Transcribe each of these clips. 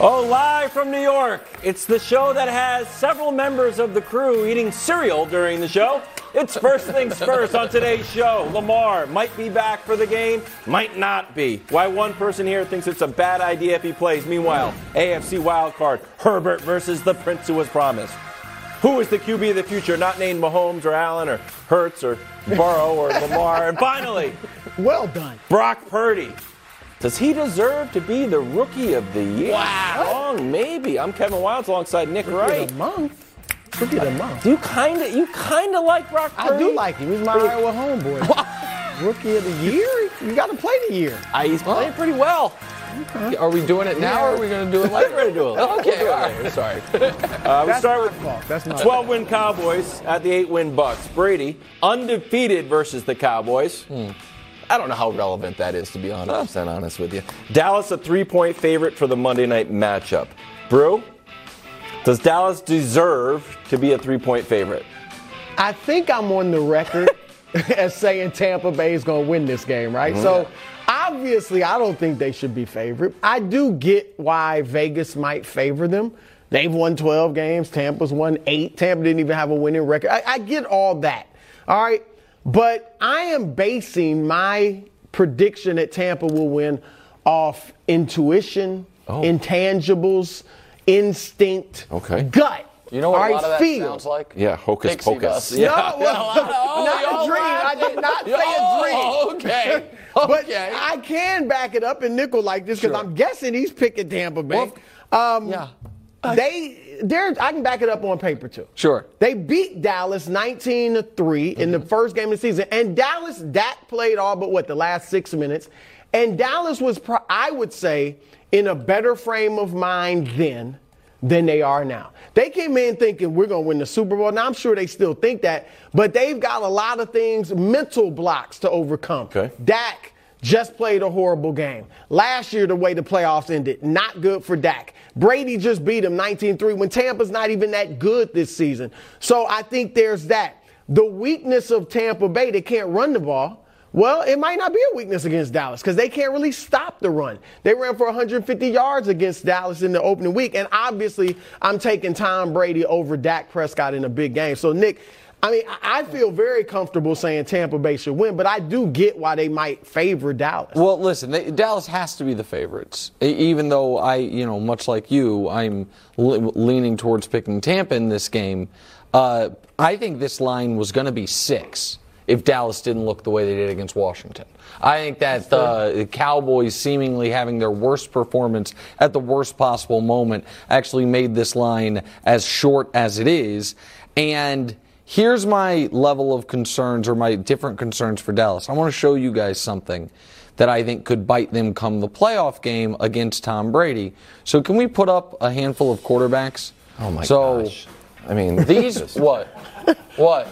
Oh, live from New York. It's the show that has several members of the crew eating cereal during the show. It's first things first on today's show. Lamar might be back for the game, might not be. Why one person here thinks it's a bad idea if he plays. Meanwhile, AFC wildcard Herbert versus the Prince who was promised. Who is the QB of the future? Not named Mahomes or Allen or Hurts or Burrow or Lamar. And finally, well done, Brock Purdy. Does he deserve to be the rookie of the year? Wow. Long, maybe. I'm Kevin Wildes alongside Nick rookie Wright. Of the month. Rookie of the month. Do you kind of you kind of like Brock Purdy? I do like him. He's my Iowa homeboy. rookie of the year? You got to play the year. Uh, he's playing pretty well. Okay. Are we doing it now, or are we going to do it later? We're going to do it. Okay, we'll all right. Sorry. Uh, we start with fault. That's not 12-win Cowboys at the eight-win Bucks. Brady undefeated versus the Cowboys. Hmm. I don't know how relevant that is, to be 100% honest with you. Dallas a three-point favorite for the Monday night matchup. Brou, does Dallas deserve to be a three-point favorite? I think I'm on the record as saying Tampa Bay is going to win this game, right? Mm-hmm. So obviously, I don't think they should be favored. I do get why Vegas might favor them. They've won 12 games. Tampa's won eight. Tampa didn't even have a winning record. I, I get all that. All right. But I am basing my prediction that Tampa will win off intuition, oh. intangibles, instinct, okay. gut. You know what right, a lot of that feel. sounds like? Yeah, hocus Pixie pocus. Bus. Yeah. No, well, oh, not a dream. I did not say oh, a dream. Okay. but okay. I can back it up in nickel like this because Sure. I'm guessing he's picking Tampa Bay. Well, um, yeah. Uh, they, they're, I can back it up on paper too. Sure. They beat Dallas 19 to 3 in the mm-hmm. first game of the season. And Dallas, Dak played all but what, the last six minutes. And Dallas was, pro- I would say, in a better frame of mind then than they are now. They came in thinking we're going to win the Super Bowl. Now, I'm sure they still think that, but they've got a lot of things, mental blocks to overcome. Okay. Dak just played a horrible game. Last year, the way the playoffs ended, not good for Dak. Brady just beat him 19 3 when Tampa's not even that good this season. So I think there's that. The weakness of Tampa Bay, they can't run the ball. Well, it might not be a weakness against Dallas because they can't really stop the run. They ran for 150 yards against Dallas in the opening week. And obviously, I'm taking Tom Brady over Dak Prescott in a big game. So, Nick, I mean, I feel very comfortable saying Tampa Bay should win, but I do get why they might favor Dallas. Well, listen, they, Dallas has to be the favorites. Even though I, you know, much like you, I'm le- leaning towards picking Tampa in this game. Uh, I think this line was going to be six if Dallas didn't look the way they did against Washington. I think that the Cowboys seemingly having their worst performance at the worst possible moment actually made this line as short as it is. And here's my level of concerns or my different concerns for Dallas. I want to show you guys something that I think could bite them come the playoff game against Tom Brady. So can we put up a handful of quarterbacks? Oh my so, gosh. I mean, these what? What?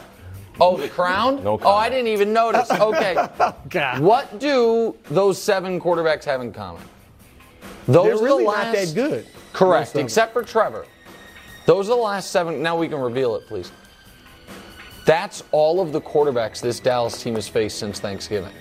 Oh, the crown? No oh, I didn't even notice. Okay. Oh, God. What do those seven quarterbacks have in common? Those They're are really the not that good. Correct, except for Trevor. Those are the last seven. Now we can reveal it, please. That's all of the quarterbacks this Dallas team has faced since Thanksgiving.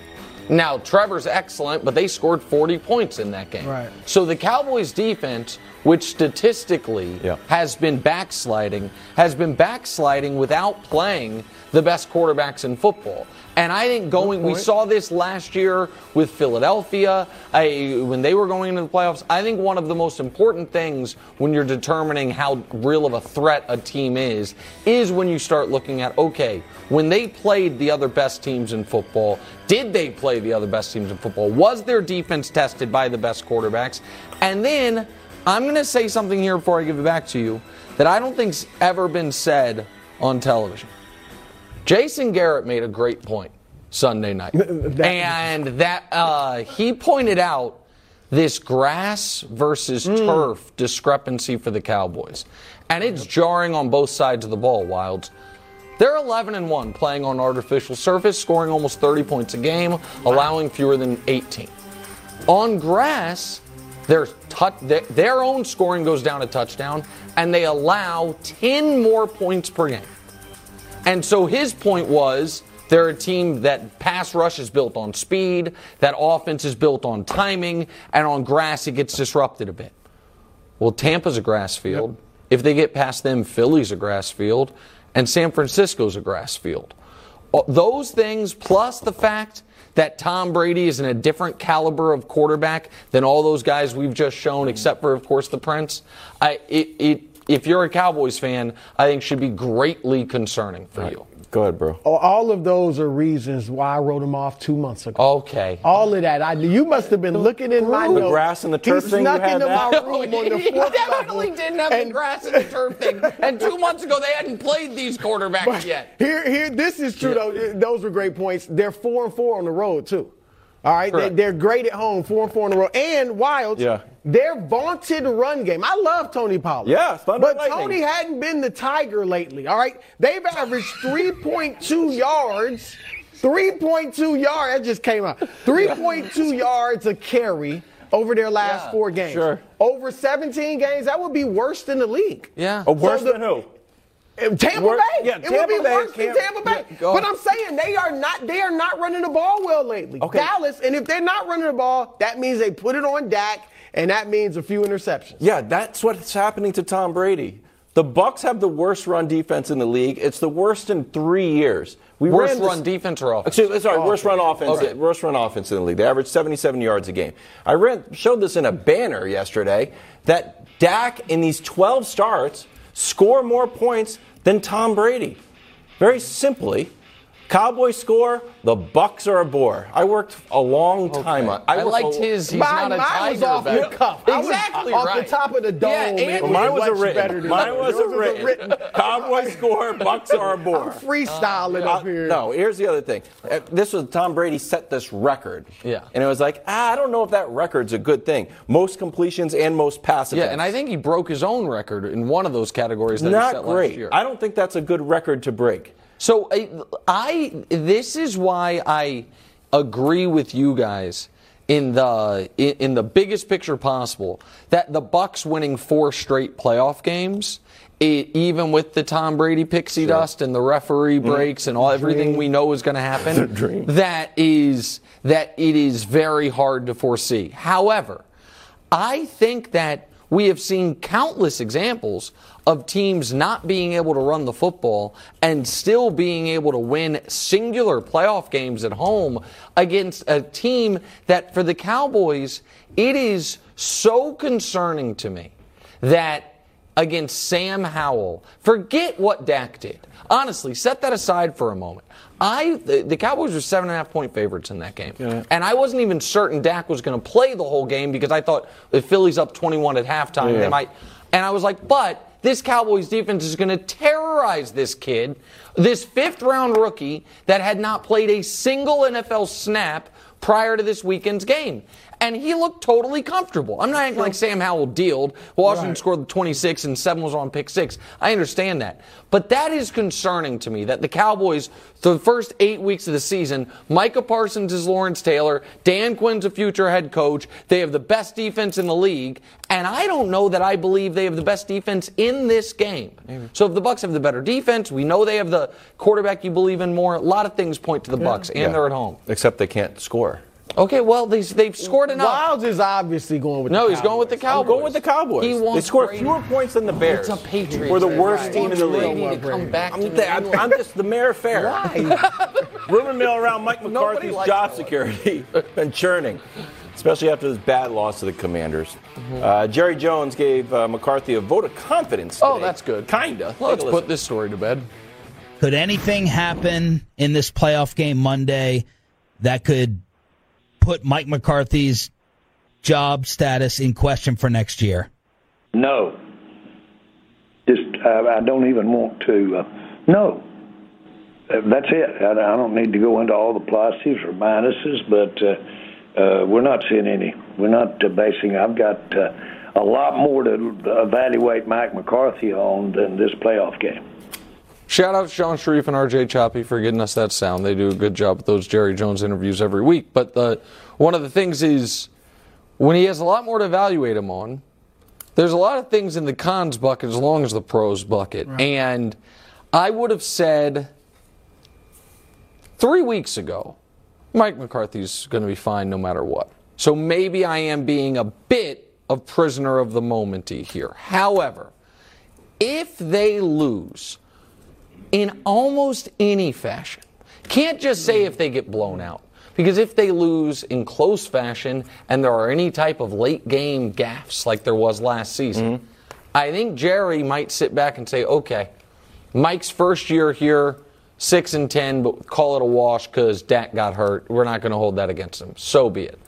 Now, Trevor's excellent, but they scored 40 points in that game. Right. So the Cowboys defense, which statistically Yeah. has been backsliding, has been backsliding without playing the best quarterbacks in football. And I think going, we saw this last year with Philadelphia I, when they were going into the playoffs. I think one of the most important things when you're determining how real of a threat a team is, is when you start looking at, okay, when they played the other best teams in football, did they play the other best teams in football? Was their defense tested by the best quarterbacks? And then I'm going to say something here before I give it back to you that I don't think's ever been said on television. Jason Garrett made a great point Sunday night. and that uh, he pointed out this grass versus turf discrepancy for the Cowboys. And it's jarring on both sides of the ball, Wildes. They're 11 and 1 playing on artificial surface, scoring almost 30 points a game, allowing fewer than 18. On grass, their, their, their own scoring goes down a touchdown, and they allow 10 more points per game. And so his point was they're a team that pass rush is built on speed, that offense is built on timing, and on grass it gets disrupted a bit. Well, Tampa's a grass field. If they get past them, Philly's a grass field, and San Francisco's a grass field. Uh, Those things, plus the fact that Tom Brady is in a different caliber of quarterback than all those guys we've just shown, except for, of course, the Prince. I, it, it, if you're a Cowboys fan, I think should be greatly concerning for you. Go ahead, bro. Oh, all of those are reasons why I wrote him off two months ago. Okay. All of that. I, you must have been looking in my The notes. grass and the turf he thing, you snuck had into that? my room on the he fourth definitely didn't have And- the grass and the turf thing. And two months ago, they hadn't played these quarterbacks yet. Here, here. This is true though. Those were great points. They're four and four on the road too. All right, they, Correct. they're great at home, four and four in a row. And Wildes, Yeah. their vaunted run game. I love Tony Pollard. Yeah, Thunder but Lightning. Tony hadn't been the Tiger lately. All right, they've averaged 3.2 yards. 3.2 yards. That just came out. 3.2 yards a carry over their last Yeah, four games. sure. Over 17 games, that would be worse than the league. Yeah. Oh, worse So the- than who? Tampa Wor- Bay. yeah, it Tampa would be Bay worse than Tampa Bay. yeah, but. I'm saying they are not. They are not running the ball well lately. Okay. Dallas, and if they're not running the ball, that means they put it on Dak, and that means a few interceptions. Yeah, that's what's happening to Tom Brady. The Bucks have the worst run defense in the league. It's the worst in three years. We Worst ran this- run defense or offense? Excuse, sorry, worst run offense. Okay. Worst run offense in the league. They average 77 yards a game. I ran, showed this in a banner yesterday that Dak in these 12 starts score more points than Tom Brady. Very simply, Cowboys score, the Bucks are a bore. I worked a long time on. I, worked liked a- his. He's mine, not a mine was off the cuff. Exactly off right. the top of the dome. Yeah, and and- Mine was a much better written. than Mine was a written. written. Cowboys score, Bucks are a bore. Freestyling Uh, up here. no, here's the other thing. Uh, This was Tom Brady set this record. Yeah. And it was like, ah, I don't know if that record's a good thing. Most completions and most passes. Yeah, and I think he broke his own record in one of those categories that he not set great. last year. I don't think that's a good record to break. So I, I this is why I agree with you guys in the in, in the biggest picture possible that the Bucks winning four straight playoff games. It, even with the Tom Brady pixie dust and the referee mm-hmm. breaks and all everything we know is going to happen, dream. that is that it is very hard to foresee. However, I think that we have seen countless examples of teams not being able to run the football and still being able to win singular playoff games at home against a team that for the Cowboys, it is so concerning to me that against Sam Howell, forget what Dak did. Honestly, set that aside for a moment. I the, the Cowboys were seven and a half point favorites in that game, and I wasn't even certain Dak was going to play the whole game because I thought if Philly's up 21 at halftime, Yeah. they might. And I was like, but this Cowboys defense is going to terrorize this kid, this fifth round rookie that had not played a single NFL snap prior to this weekend's game. And he looked totally comfortable. I'm not acting like Sam Howell dealed. Washington Right. scored the 26 and seven was on pick six. I understand that. But that is concerning to me that the Cowboys, the first eight weeks of the season, Micah Parsons is Lawrence Taylor, Dan Quinn's a future head coach. They have the best defense in the league. And I don't know that I believe they have the best defense in this game. So if the Bucks have the better defense, we know they have the quarterback you believe in more. A lot of things point to the Bucks, and Yeah. they're at home. Except they can't score. Okay, well they, they've scored enough. Wildes is obviously going with. No, the he's going with the Cowboys. Cowboys. I'm going with the Cowboys. He they wants score Brady. fewer points than the Bears. It's a Patriots. We're the worst Right. team in the league. Brady league. to come back I'm, New the, I'm, I'm just the mayor of fair. Rumor mill around Mike McCarthy's job security and churning, especially after this bad loss to the Commanders. Mm-hmm. Uh, Jerry Jones gave uh, McCarthy a vote of confidence. Oh, that's good. Kinda. Well, let's put this story to bed. Could anything happen in this playoff game Monday that could put Mike McCarthy's job status in question for next year? No. Just, I, I don't even want to. Uh, no. Uh, That's it. I, I don't need to go into all the pluses or minuses, but uh, uh, we're not seeing any. We're not uh, basing. I've got uh, a lot more to evaluate Mike McCarthy on than this playoff game. Shout out to Sean Sharif and RJ Choppy for getting us that sound. They do a good job with those Jerry Jones interviews every week. But the, one of the things is when he has a lot more to evaluate him on, there's a lot of things in the cons bucket as long as the pros bucket. And I would have said three weeks ago, Mike McCarthy's going to be fine no matter what. So maybe I am being a bit of prisoner of the momenty here. However, if they lose in almost any fashion, can't just say if they get blown out. Because if they lose in close fashion and there are any type of late game gaffes like there was last season, mm-hmm. I think Jerry might sit back and say, okay, Mike's first year here, six and ten, but call it a wash because Dak got hurt. We're not going to hold that against him. So be it.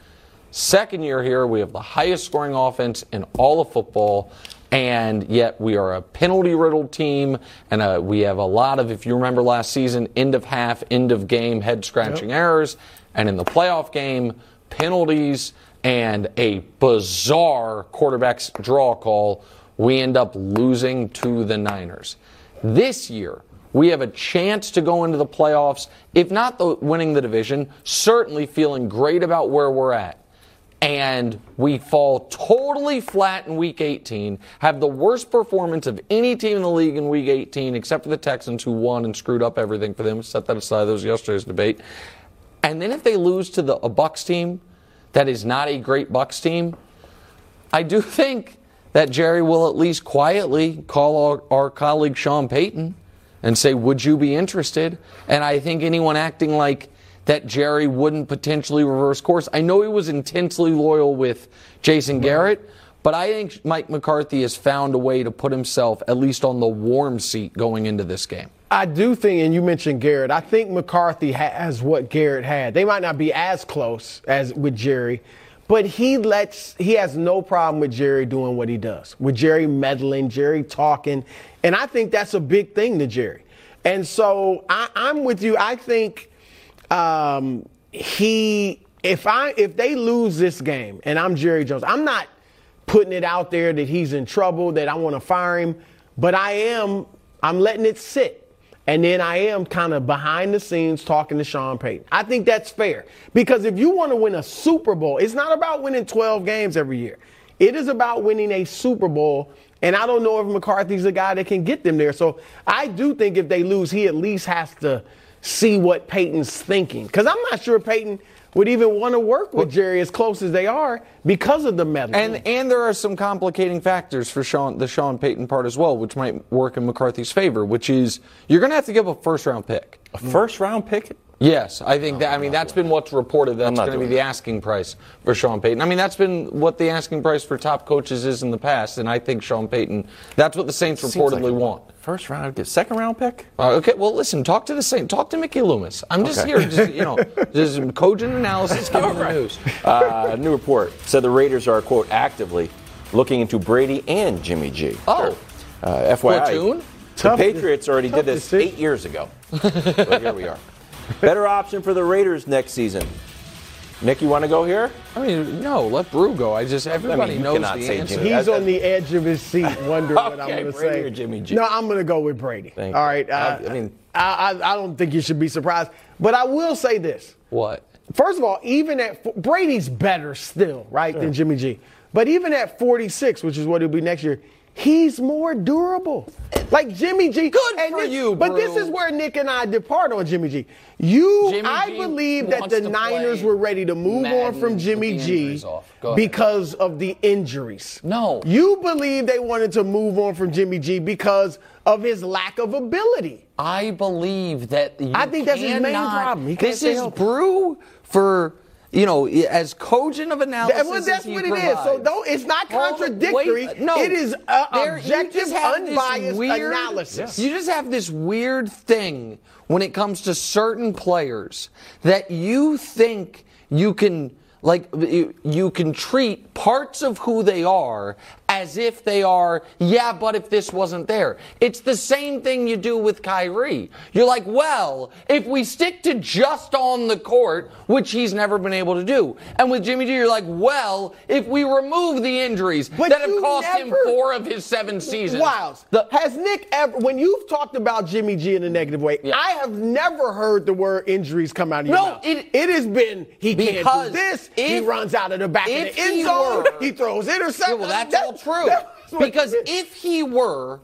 Second year here, we have the highest scoring offense in all of football, and yet we are a penalty riddled team, and uh, we have a lot of, if you remember last season, end of half, end of game, head scratching errors, and in the playoff game, penalties and a bizarre quarterback's draw call, we end up losing to the Niners. This year, we have a chance to go into the playoffs, if not the, winning the division, certainly feeling great about where we're at. And we fall totally flat in week 18, have the worst performance of any team in the league in week 18, except for the Texans, who won and screwed up everything for them. Set that aside, that was yesterday's debate. And then if they lose to the, a Bucks team that is not a great Bucks team, I do think that Jerry will at least quietly call our, our colleague Sean Payton and say, Would you be interested? And I think anyone acting like that Jerry wouldn't potentially reverse course. I know he was intensely loyal with Jason Garrett, but I think Mike McCarthy has found a way to put himself at least on the warm seat going into this game. I do think, and you mentioned Garrett, I think McCarthy has what Garrett had. They might not be as close as with Jerry, but he lets, he has no problem with Jerry doing what he does, with Jerry meddling, Jerry talking. And I think that's a big thing to Jerry. And so I, I'm with you. I think um, he, if I, if they lose this game and I'm Jerry Jones, I'm not putting it out there that he's in trouble, that I want to fire him, but I am, I'm letting it sit. And then I am kind of behind the scenes talking to Sean Payton. I think that's fair. Because if you want to win a Super Bowl, it's not about winning 12 games every year. It is about winning a Super Bowl. And I don't know if McCarthy's a guy that can get them there. So I do think if they lose, he at least has to see what Payton's thinking. Because I'm not sure Payton would even want to work with Jerry as close as they are because of the meddling. And and there are some complicating factors for Sean the Sean Payton part as well, which might work in McCarthy's favor, which is you're going to have to give a first round pick. A first round pick? Yes, I think that. I mean, that's been what's reported. That's going to be the asking price for Sean Payton. I mean, that's been what the asking price for top coaches is in the past, and I think Sean Payton. That's what the Saints Seems reportedly like want. First round, get second round pick? Uh, okay, well, listen. Talk to the Saint. Talk to Mickey Loomis. I'm just Okay. here, just you know, just some cogent analysis, giving the news. Uh, new report said the Raiders are, quote, actively looking into Brady and Jimmy G. Oh, Uh, FYI, Platoon? the Tough- Patriots already did this eight years ago. but here we are. Better option for the Raiders next season. Nick, you want to go here? I mean, no, let Brou go. I just everybody you knows cannot the say answer. Jimmy. He's I- I- on the edge of his seat, wondering what I'm going to say. or Jimmy G? No, I'm going to go with Brady. Thank All you. right. Uh, I- I mean- I, I, I don't think you should be surprised, but I will say this. What? First of all, even at Brady's better still, right, than Jimmy G. But even at 46, which is what he'll be next year, he's more durable. Like Jimmy G. Good and for this- you, But this is where Nick and I depart on Jimmy G. You, Jimmy I G believe that the Niners were ready to move on from Jimmy G injuries off. Go ahead. because of the injuries. No. You believe they wanted to move on from Jimmy G because of his lack of ability. I believe that I think that's his main problem. He can't this is. Brou for you know as cogent of analysis. Well, that's as he what it is. So provides. don't. It's not Hold- contradictory. wait, no, it is uh, There- objective, just have this unbiased weird- analysis. You just have this weird thing when it comes to certain players that you think you can like you, you can treat parts of who they are as if they are yeah but if this wasn't there it's the same thing you do with Kyrie you're like well if we stick to just on the court which he's never been able to do and with Jimmy G you're like well if we remove the injuries But that have cost him four of his seven seasons Wildes. has Nick ever, when you've talked about Jimmy G in a negative way, Yeah. I have never heard the word injuries come out of your No, mouth. it- it has been he can't do this. he runs out of the back of the end zone. Were- he throws interceptions. Yeah, well, that's That- all true. what Because if he were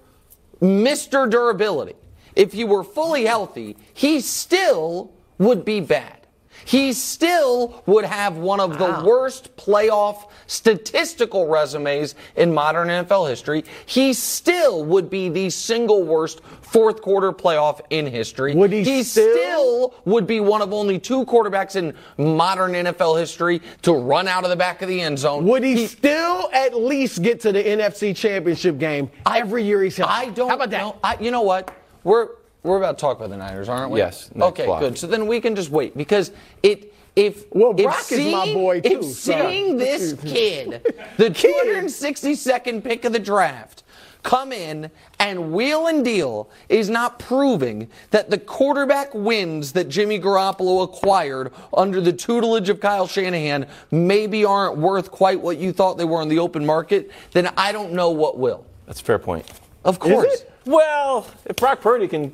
Mr. Durability, if he were fully healthy, he still would be bad. He still would have one of the worst playoff statistical resumes in modern NFL history. He still would be the single worst fourth quarter playoff in history. Would he still- still would be one of only two quarterbacks in modern NFL history to run out of the back of the end zone. Would he, still at least get to the NFC Championship game every year he's healthy? I don't How about that? know. I, you know what? We're we're about to talk about the Niners, aren't we? Yes, Okay, block. good. So then we can just wait because it. If Well, if Brock is my seeing- boy, too, If so- seeing this kid, the 262nd pick of the draft, come in and wheel and deal is not proving that the quarterback wins that Jimmy Garoppolo acquired under the tutelage of Kyle Shanahan maybe aren't worth quite what you thought they were in the open market, then I don't know what will. That's a fair point. Of course. it? Well, if Brock Purdy can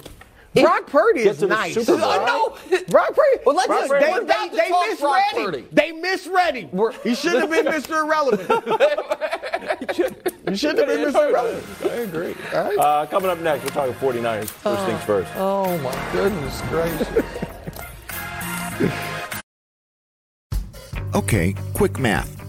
Brock Purdy Get is nice. Super Bowl. I know. Brock Purdy. Well, let's Brock just- Purdy. they, about to they, they talk misread him. Purdy. They misread him. We're- he shouldn't have been Mr. Irrelevant. he shouldn't have been Mr. Irrelevant. I agree. Uh, coming up next, we're talking 49ers. First things first. Oh my goodness gracious. Okay, quick math.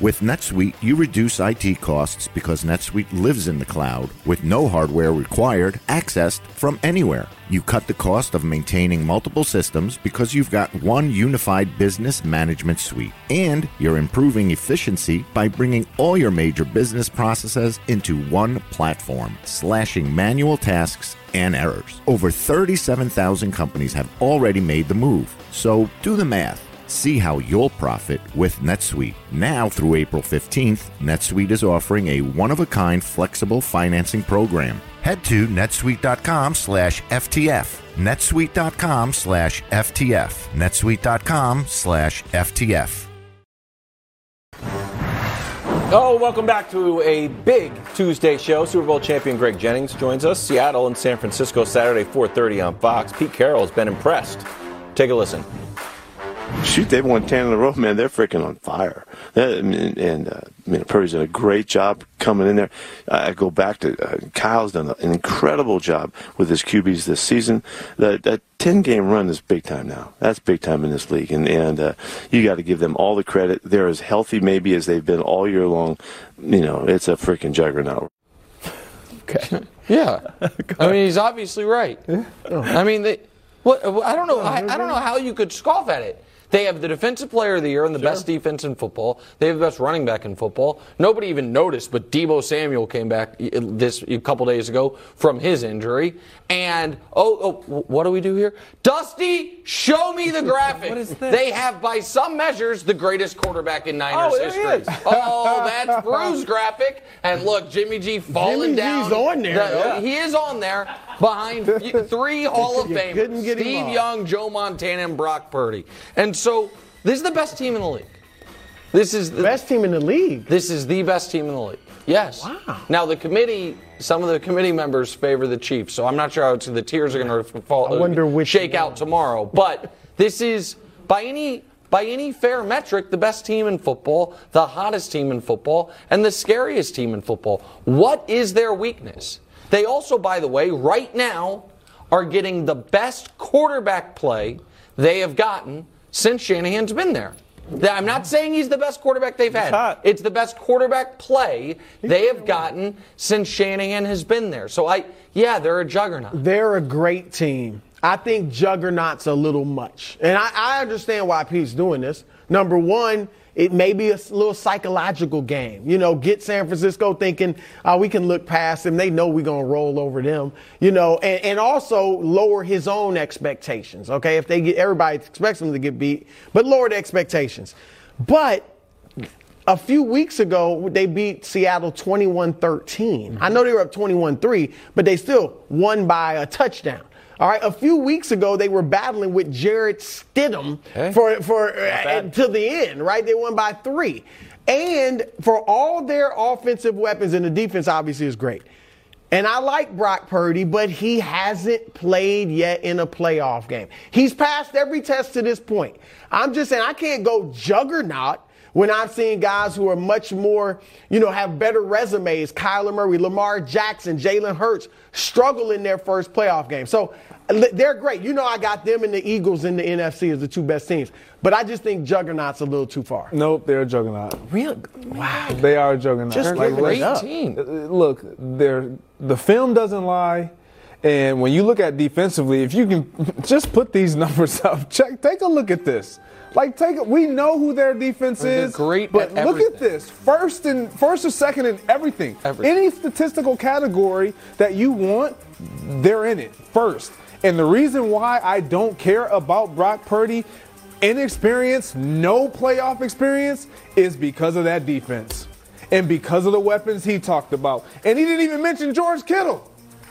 With NetSuite, you reduce IT costs because NetSuite lives in the cloud with no hardware required, accessed from anywhere. You cut the cost of maintaining multiple systems because you've got one unified business management suite. And you're improving efficiency by bringing all your major business processes into one platform, slashing manual tasks and errors. Over 37,000 companies have already made the move. So do the math. See how you'll profit with NetSuite. Now through April 15th, NetSuite is offering a one-of-a-kind flexible financing program. Head to netsuite.com slash FTF. netsuite.com slash FTF. netsuite.com slash FTF. Oh, welcome back to a big Tuesday show. Super Bowl champion Greg Jennings joins us. Seattle and San Francisco Saturday 4:30 on Fox. Pete Carroll has been impressed. Take a listen. Shoot, they've won 10 in a row, man. They're freaking on fire. That, and and uh, I mean, Purdy's done a great job coming in there. I go back to uh, Kyle's done an incredible job with his QBs this season. That, that 10 game run is big time now. That's big time in this league. And, and uh, you got to give them all the credit. They're as healthy, maybe, as they've been all year long. You know, it's a freaking juggernaut. Okay. Yeah. I mean, he's obviously right. Yeah. I mean, they, what, I don't know. I, I don't know how you could scoff at it. They have the defensive player of the year and the best defense in football. They have the best running back in football. Nobody even noticed, but Deebo Samuel came back this a couple days ago from his injury. And oh, oh, what do we do here? Dusty, show me the graphic. What is this? They have, by some measures, the greatest quarterback in Niners Oh, history. is. Oh, that's Bruce graphic. And look, Jimmy G falling Jimmy down. He's on there, The- yeah. He is on there behind three Hall of Famers: couldn't get him Steve. Young, Joe Montana, and Brock Purdy. And so this is the best team in the league. This is the Best team in the league. This is the best team in the league. Yes. Wow. Now the committee, some of the committee members favor the Chiefs, so I'm not sure how to, the tears are going to fall. I wonder uh, which shake one. out tomorrow. But this is by any by any fair metric the best team in football, the hottest team in football, and the scariest team in football. What is their weakness? They also, by the way, right now are getting the best quarterback play they have gotten since Shanahan's been there. I'm not saying he's the best quarterback they've had. hot. It's the best quarterback play they have gotten since Shanahan has been there. So I, yeah, they're a juggernaut. They're a great team. I think Juggernaut's a little much. And I, I understand why Pete's doing this. Number one, it may be a little psychological game. You know, get San Francisco thinking, uh, we can look past them. They know we're going to roll over them. You know, and, and also lower his own expectations. Okay. If they get, everybody expects them to get beat, but lower the expectations. But a few weeks ago, they beat Seattle 21 13. I know they were up 21 3, but they still won by a touchdown. All right, a few weeks ago they were battling with Jarrett Stidham for for uh, to the end. Right, they won by three, and for all their offensive weapons and the defense obviously is great. And I like Brock Purdy, but he hasn't played yet in a playoff game. He's passed every test to this point. I'm just saying I can't go juggernaut when I'm seeing guys who are much more, you know, have better resumes, Kyler Murray, Lamar Jackson, Jalen Hurts, struggle in their first playoff game. So they're great. You know, I got them and the Eagles in the NFC as the two best teams. But I just think Juggernaut's a little too far. Nope, they're a juggernaut. Real? Wow. They are a juggernaut. Just Like, giving Great team. Uh, Look, they're, the film doesn't lie. And when you look at defensively, if you can just put these numbers up, check, take a look at this. Like, take we know who their defense They're is, great but at look at this: first and first or second in everything. Everything. Any statistical category that you want, they're in it first. And the reason why I don't care about Brock Purdy, inexperience, no playoff experience, is because of that defense. And because of the weapons he talked about. And he didn't even mention George Kittle.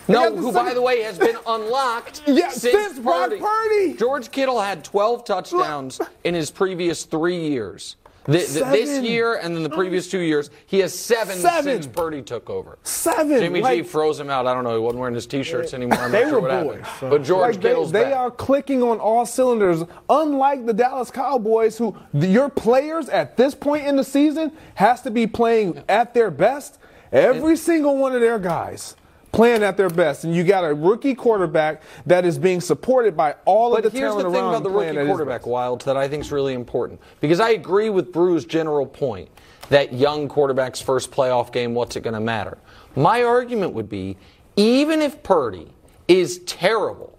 They No, who, by the way, has been unlocked Yeah, since, since Brock Purdy. George Kittle had 12 touchdowns in his previous three years. Th- th- this year and then the previous two years, he has seven, Seven. since Purdy took over. Seven. Jimmy G froze him out. I don't know. He wasn't wearing his T-shirts anymore. I'm They not sure were what boys, happened. so- But George Like they, Kittle's they back. are clicking on all cylinders, unlike the Dallas Cowboys, who your players at this point in the season has to be playing at their best. Every single one of their guys playing at their best, and you got a rookie quarterback that is being supported by all But of the here's talent the thing around about the rookie quarterback, best. Wild, that I think is really important. Because I agree with Brou's general point that young quarterback's first playoff game, what's it going to matter? My argument would be even if Purdy is terrible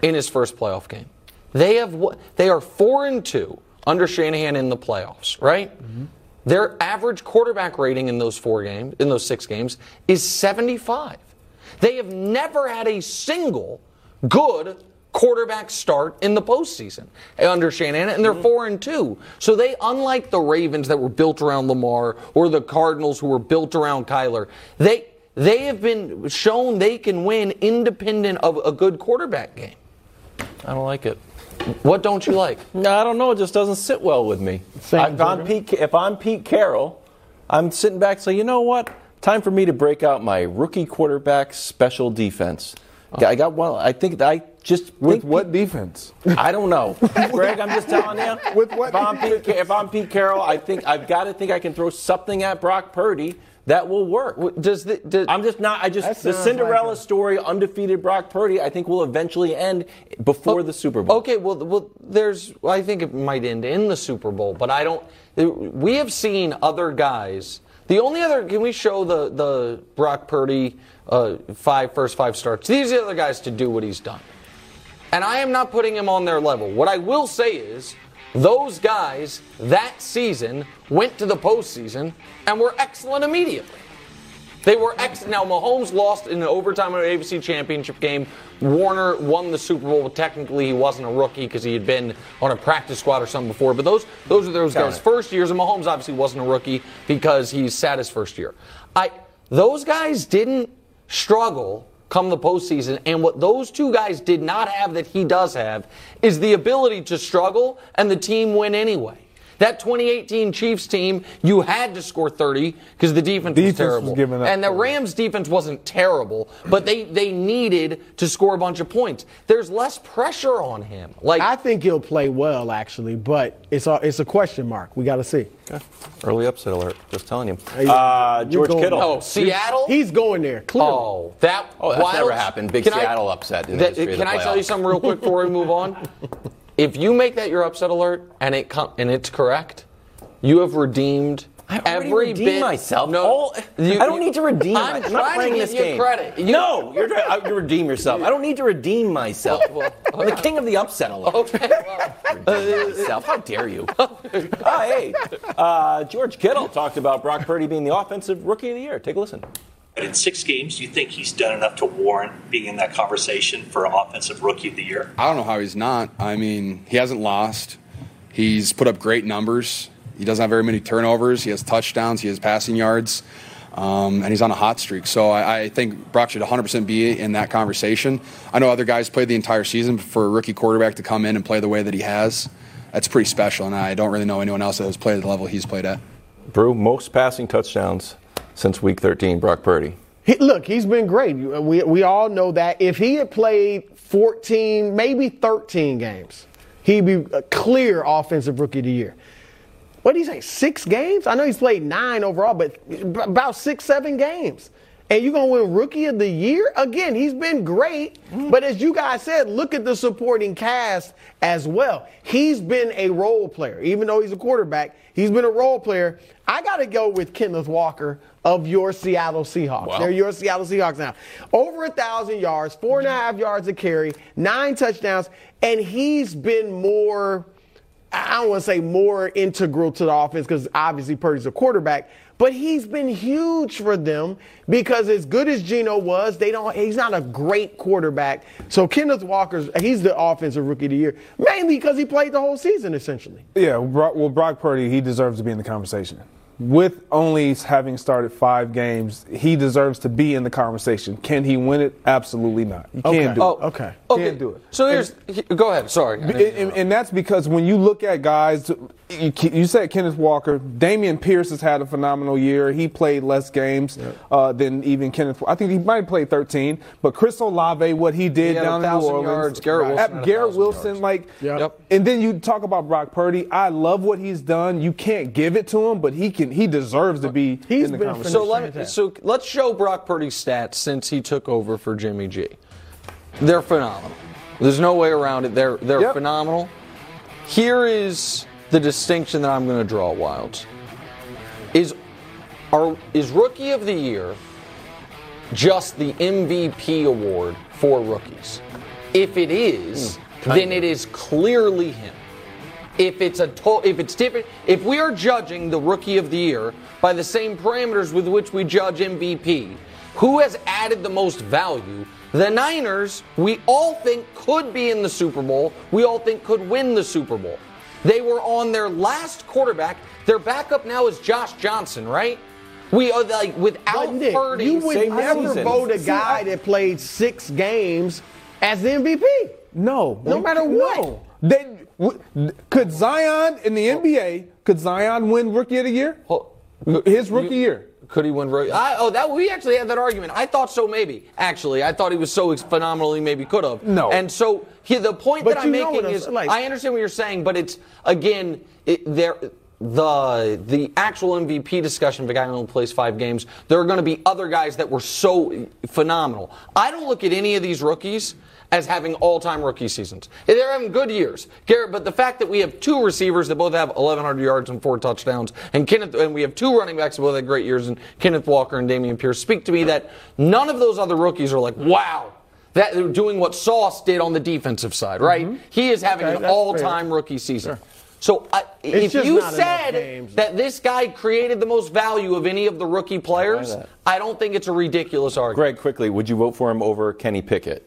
in his first playoff game, they have they are four and two under Shanahan in the playoffs, right? Mm-hmm. Their average quarterback rating in those four games, in those six games, is 75. They have never had a single good quarterback start in the postseason under Shanahan, and they're mm-hmm. four and two. So they, unlike the Ravens that were built around Lamar or the Cardinals who were built around Kyler, they they have been shown they can win independent of a good quarterback game. I don't like it. What don't you like? No, I don't know. It just doesn't sit well with me. Same if, I'm Pete, if I'm Pete Carroll, I'm sitting back saying, you know what? Time for me to break out my rookie quarterback special defense. I got one. I think I just With think what defense? I don't know, Greg. I'm just telling you. With what If I'm, Pete, if I'm Pete Carroll, I think I've got to think I can throw something at Brock Purdy that will work. Does the, does, I'm just not. I just the Cinderella like story, undefeated Brock Purdy. I think will eventually end before the Super Bowl. Okay, well, well, there's. I think it might end in the Super Bowl, but I don't. We have seen other guys. The only other can we show the the Brock Purdy uh, five first five starts. These are the other guys to do what he's done, and I am not putting him on their level. What I will say is. Those guys that season went to the postseason and were excellent immediately. They were ex. Now Mahomes lost in the overtime of the AFC Championship game. Warner won the Super Bowl, but technically he wasn't a rookie because he had been on a practice squad or something before. But those those are those guys' first years, and Mahomes obviously wasn't a rookie because he sat his first year. I those guys didn't struggle come the postseason, and what those two guys did not have that he does have is the ability to struggle and the team win anyway. That 2018 Chiefs team, you had to score 30 because the defense, Defense was was terrible. giving up and the Rams defense wasn't terrible, but they, they needed to score a bunch of points. There's less pressure on him. Like I think he'll play well, actually, but it's a, it's a question mark. We got to see. Early upset alert. Just telling you. Uh, George going- Kittle. oh, Seattle? He's going there. Clearly. Oh, that. Oh, that's Wild- never happened. Big Can I- Seattle upset in the that- history of Can the I tell you something real quick before we move on? If you make that your upset alert and it com- and it's correct, you have redeemed I every redeemed bit. myself. No, All- you- I don't need to redeem. Myself. I'm trying not playing this you game. credit. You- no, you're trying to redeem yourself. I don't need to redeem myself. Well, I'm the king of the upset alert. Okay. Well, Myself, how dare you? Oh, hey, uh, George Kittle talked about Brock Purdy being the offensive rookie of the year. Take a listen. But in six games, do you think he's done enough to warrant being in that conversation for offensive rookie of the year? I don't know how he's not. I mean, he hasn't lost. He's put up great numbers. He doesn't have very many turnovers. He has touchdowns. He has passing yards. Um, and he's on a hot streak. So I, I think Brock should 100% be in that conversation. I know other guys played the entire season, but for a rookie quarterback to come in and play the way that he has, that's pretty special. And I don't really know anyone else that has played at the level he's played at. Brou, most passing touchdowns since week 13, Brock Purdy. He, look, he's been great. Uh, we, we all know that. If he had played 14, maybe 13 games, he'd be a clear offensive rookie of the year. What did he say? Six games? I know he's played nine overall, but about six, seven games. And you're going to win rookie of the year? Again, he's been great. Mm-hmm. But as you guys said, look at the supporting cast as well. He's been a role player. Even though he's a quarterback, he's been a role player. I got to go with Kenneth Walker of your Seattle Seahawks. Wow. They're your Seattle Seahawks now. Over a thousand yards, four and a half yards a carry, nine touchdowns, and he's been more. I don't want to say more integral to the offense because obviously Purdy's a quarterback, but he's been huge for them because as good as Geno was, they don't. He's not a great quarterback. So Kenneth Walker's he's the offensive rookie of the year mainly because he played the whole season essentially. Yeah, well, Brock Purdy, he deserves to be in the conversation. With only having started five games, he deserves to be in the conversation. Can he win it? Absolutely not. You Okay. can't do Oh, it. okay. Okay. Can't do it. So here's. he- go ahead. Sorry. And, and- and that's because when you look at guys, you, you said Kenneth Walker, Dameon Pierce has had a phenomenal year. He played less games uh, than even Kenneth. I think he might have played 13. But Chris Olave, what he did He had down a in New Orleans, yards. Garrett Wilson At- Garrett Wilson, yards. like, Yep. and then you talk about Brock Purdy. I love what he's done. You can't give it to him, but he can. He deserves to be He's in the been conversation. So let me, so let's show Brock Purdy's stats since he took over for Jimmy G. They're phenomenal. There's no way around it. They're they're Yep. phenomenal. Here is the distinction that I'm going to draw, Wildes. Is are is rookie of the year just the MVP award for rookies? If it is, hmm. then it is clearly him if it's a to- if it's different if we are judging the rookie of the year by the same parameters with which we judge MVP who has added the most value the Niners we all think could be in the Super Bowl we all think could win the Super Bowl they were on their last quarterback their backup now is Josh Johnson right we are like without But Nick, Purdy you would never season. vote a See, guy I- that played six games as the MVP. No. No matter what. No. They, could Zion in the NBA, could Zion win Rookie of the Year? His rookie year. Could he win? Rookie? I, oh, that we actually had that argument. I thought so, maybe. Actually, I thought he was so phenomenal, he maybe could have. No. And so he, the point But that I'm making is, like- I understand what you're saying, but it's again, it, there. The the actual MVP discussion of a guy who only plays five games, there are going to be other guys that were so phenomenal. I don't look at any of these rookies as having all-time rookie seasons. They're having good years, Garrett. But the fact that we have two receivers that both have 1,100 yards and four touchdowns, and Kenneth, and we have two running backs that both had great years, and Kenneth Walker and Dameon Pierce, speak to me that none of those other rookies are like, wow. That they're doing what Sauce did on the defensive side, right? He is having Okay, an all-time rookie season. So I, if you said games. that this guy created the most value of any of the rookie players, that. I don't think it's a ridiculous argument. Greg, quickly, would you vote for him over Kenny Pickett?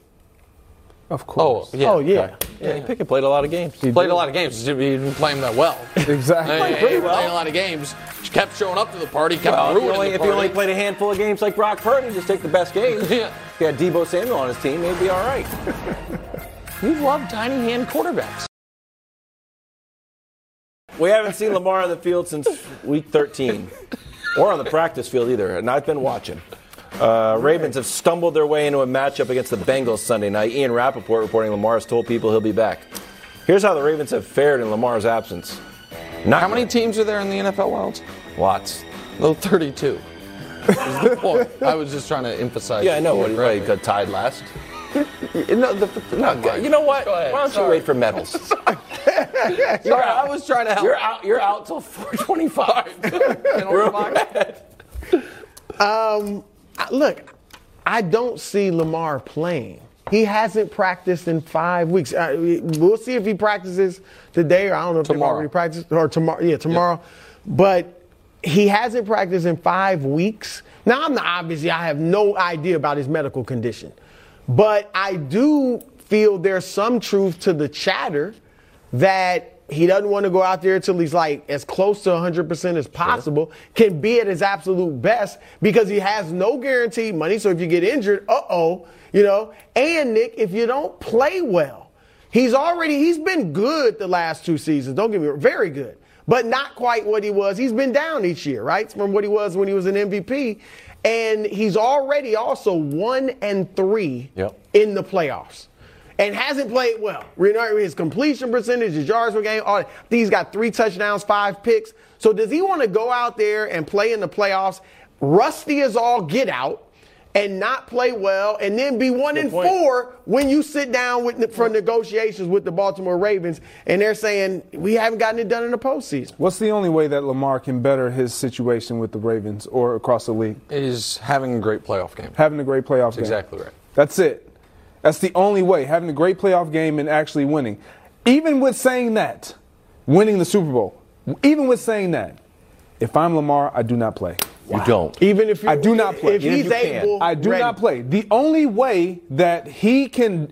Of Oh, course. yeah. Oh yeah. Yeah, Pickett played a lot of games. He played a lot of games. He didn't play him that well. Exactly. He pretty played well. a lot of games. Just kept showing up to the party. Kept Well, if you, ruining only, the if you only played a handful of games like Brock Purdy, just take the best games. Yeah. If he had Deebo Samuel on his team, he'd be all right. You love tiny hand quarterbacks. We haven't seen Lamar on the field since week 13, or on the practice field either, and I've been watching. Uh, Ravens have stumbled their way into a matchup against the Bengals Sunday night. Ian Rapoport reporting Lamar has told people he'll be back. Here's how the Ravens have fared in Lamar's absence. Not How many great. teams are there in the NFL Wildes? Lots. No, 32. Is the point. I was just trying to emphasize. Yeah, I know. What Right. right. got tied last. No, the, no, Okay, You know what? Go ahead. Why don't Sorry. you wait for medals? Sorry, I was trying to help. You're out. You're out till 425. Can I? Um, I- look, I don't see Lamar playing. He hasn't practiced in five weeks. Uh, we- we'll see if he practices today, or I don't know if Tomorrow. he already practiced or tomorrow. Yeah, tomorrow. But he hasn't practiced in five weeks. Now, I'm not obviously. I have no idea about his medical condition, but I do feel there's some truth to the chatter that he doesn't want to go out there until he's like as close to 100% as possible, can be at his absolute best because he has no guaranteed money. So if you get injured, uh oh, you know. And Nick, if you don't play well, he's already he's been good the last two seasons. Don't get me wrong, very good, but not quite what he was. He's been down each year, right, from what he was when he was an MVP, and he's already also one and three Yep. in the playoffs. And hasn't played well. You His completion percentage, his yards per game, all that. He's got three touchdowns, five picks. So does he want to go out there and play in the playoffs, rusty as all get out, and not play well, and then be one and point. four when you sit down with for negotiations with the Baltimore Ravens, and they're saying we haven't gotten it done in the postseason. What's the only way that Lamar can better his situation with the Ravens or across the league? Is having a great playoff game. Having a great playoff game. exactly right. That's it. That's the only way. Having a great playoff game and actually winning. Even with saying that, winning the Super Bowl. Even with saying that, if I'm Lamar, I do not play. You don't. Even if you, I do not play. If Even if he's able, I do ready. not play. The only way that he can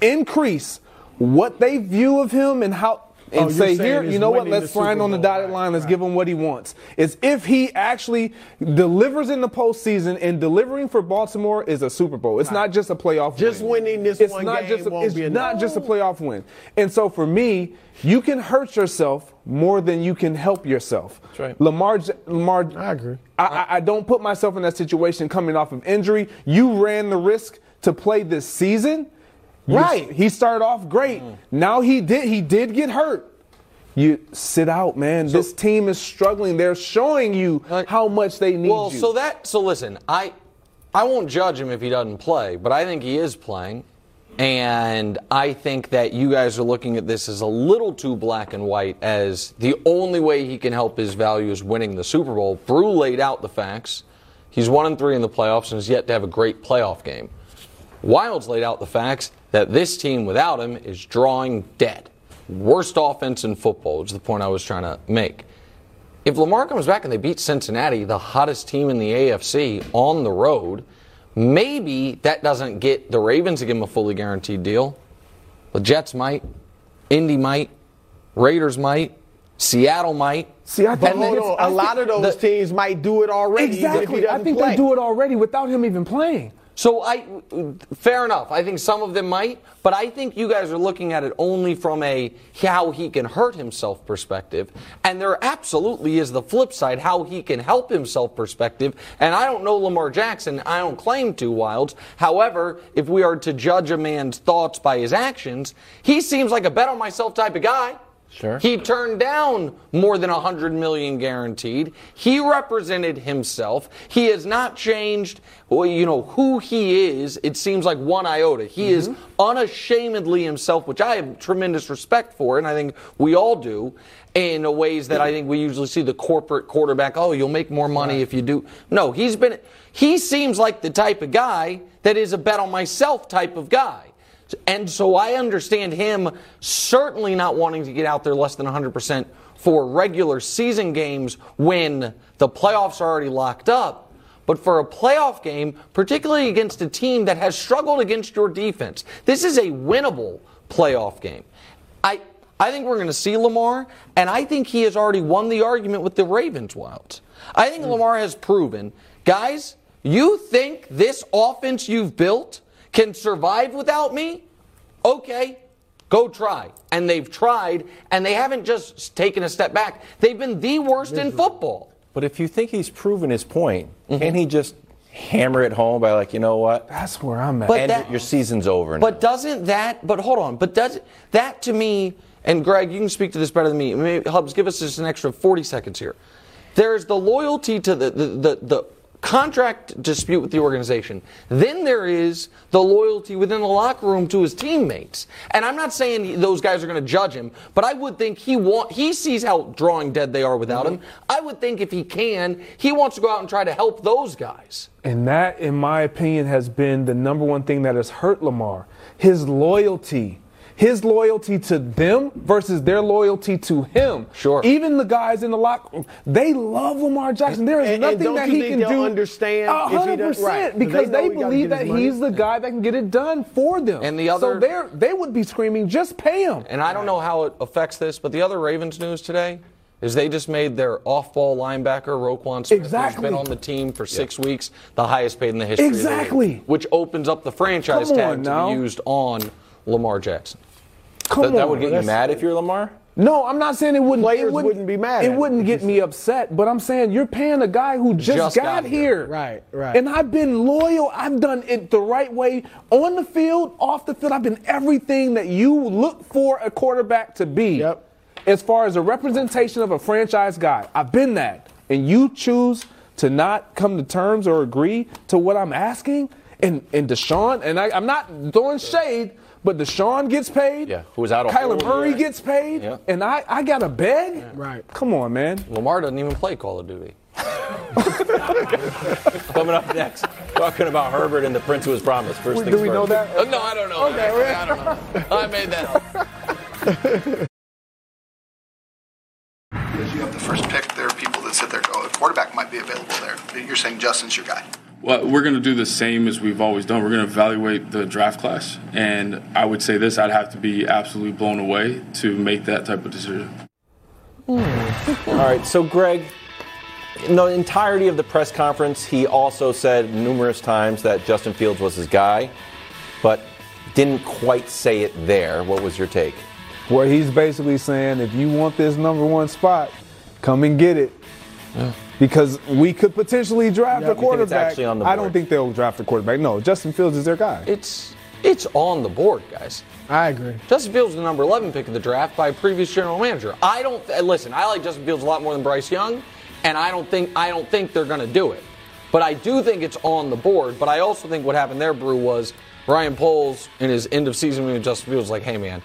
increase what they view of him and how and oh, you're say here, you know what? Let's sign on the dotted Right, line. Let's right. give him what he wants. Is if he actually delivers in the postseason and delivering for Baltimore is a Super Bowl. It's not just a playoff. Just win. winning this it's one not game just a, won't it's be not enough. just a playoff win. And so for me, you can hurt yourself more than you can help yourself. That's right. Lamar, Lamar. I agree. I, I, I don't put myself in that situation coming off of injury. You ran the risk to play this season. Right. He started off great. Mm. Now he did he did get hurt. You sit out, man. this team is struggling. They're showing you Like- how much they need Well, you. so that so listen, I I won't judge him if he doesn't play, but I think he is playing. And I think that you guys are looking at this as a little too black and white as the only way he can help his value is winning the Super Bowl. Brou laid out the facts. He's one and three in the playoffs and has yet to have a great playoff game. Wildes laid out the facts that this team without him is drawing dead. Worst offense in football which is the point I was trying to make. If Lamar comes back and they beat Cincinnati, the hottest team in the AFC, on the road, maybe that doesn't get the Ravens to give him a fully guaranteed deal. The Jets might, Indy might, Raiders might, Seattle might. See, I think hold it's- on, I a lot of those the- teams might do it already. even if he Exactly. I think play. they do it already without him even playing. So I, fair enough. I think some of them might, but I think you guys are looking at it only from a how he can hurt himself perspective, and there absolutely is the flip side, how he can help himself perspective. And I don't know Lamar Jackson. I don't claim to Wildes. However, if we are to judge a man's thoughts by his actions, he seems like a bet on myself type of guy. Sure. He turned down more than 100 million guaranteed. He represented himself. He has not changed, well, you know, who he is. It seems like one iota. He is mm-hmm. unashamedly himself, which I have tremendous respect for, and I think we all do. In ways that I think we usually see the corporate quarterback, oh, you'll make more money if you do. No, he's been, he seems like the type of guy that is a bet on myself type of guy. And so I understand him certainly not wanting to get out there less than 100% for regular season games when the playoffs are already locked up. But for a playoff game, particularly against a team that has struggled against your defense, this is a winnable playoff game. I, I think we're going to see Lamar, and I think he has already won the argument with the Ravens Wildes. I think hmm. Lamar has proven, guys, you think this offense you've built can survive without me? Okay, go try. And they've tried, and they haven't just taken a step back. They've been the worst in football. But if you think he's proven his point, mm-hmm. can he just hammer it home by like, you know what? That's where I'm at. But and that- your season's over. But doesn't that? But hold on. But does that to me? And Greg, you can speak to this better than me. Maybe, Hubs, give us just an extra 40 seconds here. There's the loyalty to the the, the, the contract dispute with the organization. Then there is the loyalty within the locker room to his teammates. And I'm not saying those guys are going to judge him, but I would think he want he sees how drawing dead they are without him. Mm-hmm. I would think if he can, he wants to go out and try to help those guys. And that, in my opinion, has been the number one thing that has hurt Lamar. His loyalty. His loyalty to them versus their loyalty to him. Sure. Even the guys in the locker room, they love Lamar Jackson. There is And- and nothing don't that he can they'll do. understand A hundred does- right. percent, because They they, believe that money. he's the guy that can get it done for them. And the other- so they're they would be screaming, just pay him. And I don't know how it affects this, but the other Ravens news today is they just made their off-ball linebacker Roquan Smith, Exactly. who's been on the team for six weeks, the highest paid in the history. Exactly. Of the league, which opens up the franchise Come tag on to now. be used on Lamar Jackson. Come That, that would get you mad if you're Lamar? No, I'm not saying it wouldn't. Players it wouldn't, wouldn't be mad It it. wouldn't get me upset, but I'm saying you're paying a guy who just, Just got, got here. here. Right, right. And I've been loyal. I've done it the right way on the field, off the field. I've been everything that you look for a quarterback to be. Yep. As far as a representation of a franchise guy, I've been that. And you choose to not come to terms or agree to what I'm asking. And and Deshaun, and I, I'm not throwing shade, but Deshaun gets paid. Yeah, who was out a Kyler whole Murray year. gets paid. Yeah. And I, I got to beg? Right. Come on, man. Lamar doesn't even play Call of Duty. Coming up next, talking about Herbert and the Prince who was promised. First things Do we know that? Uh, no, I don't know. Okay, I don't know. I made that up. As you have the first pick, there are people that sit there and go, a quarterback might be available there. You're saying Justin's your guy. Well, we're going to do the same as we've always done. We're going to evaluate the draft class, and I would say this: I'd have to be absolutely blown away to make that type of decision. Hmm. All right, so Greg, in the entirety of the press conference, he also said numerous times that Justin Fields was his guy, but didn't quite say it there. What was your take? Well, he's basically saying, if you want this number one spot, come and get it. Because we could potentially draft You a think it's quarterback. actually on the I don't think they'll draft a quarterback. No, Justin Fields is their guy. It's it's on the board, guys. I agree. Justin Fields is the number 11 pick of the draft by a previous general manager. I don't uh, listen. I like Justin Fields a lot more than Bryce Young, and I don't think I don't think they're going to do it. But I do think it's on the board. But I also think what happened there, Brou, was Ryan Poles in his end of season meeting with Justin Fields was like, "Hey, man,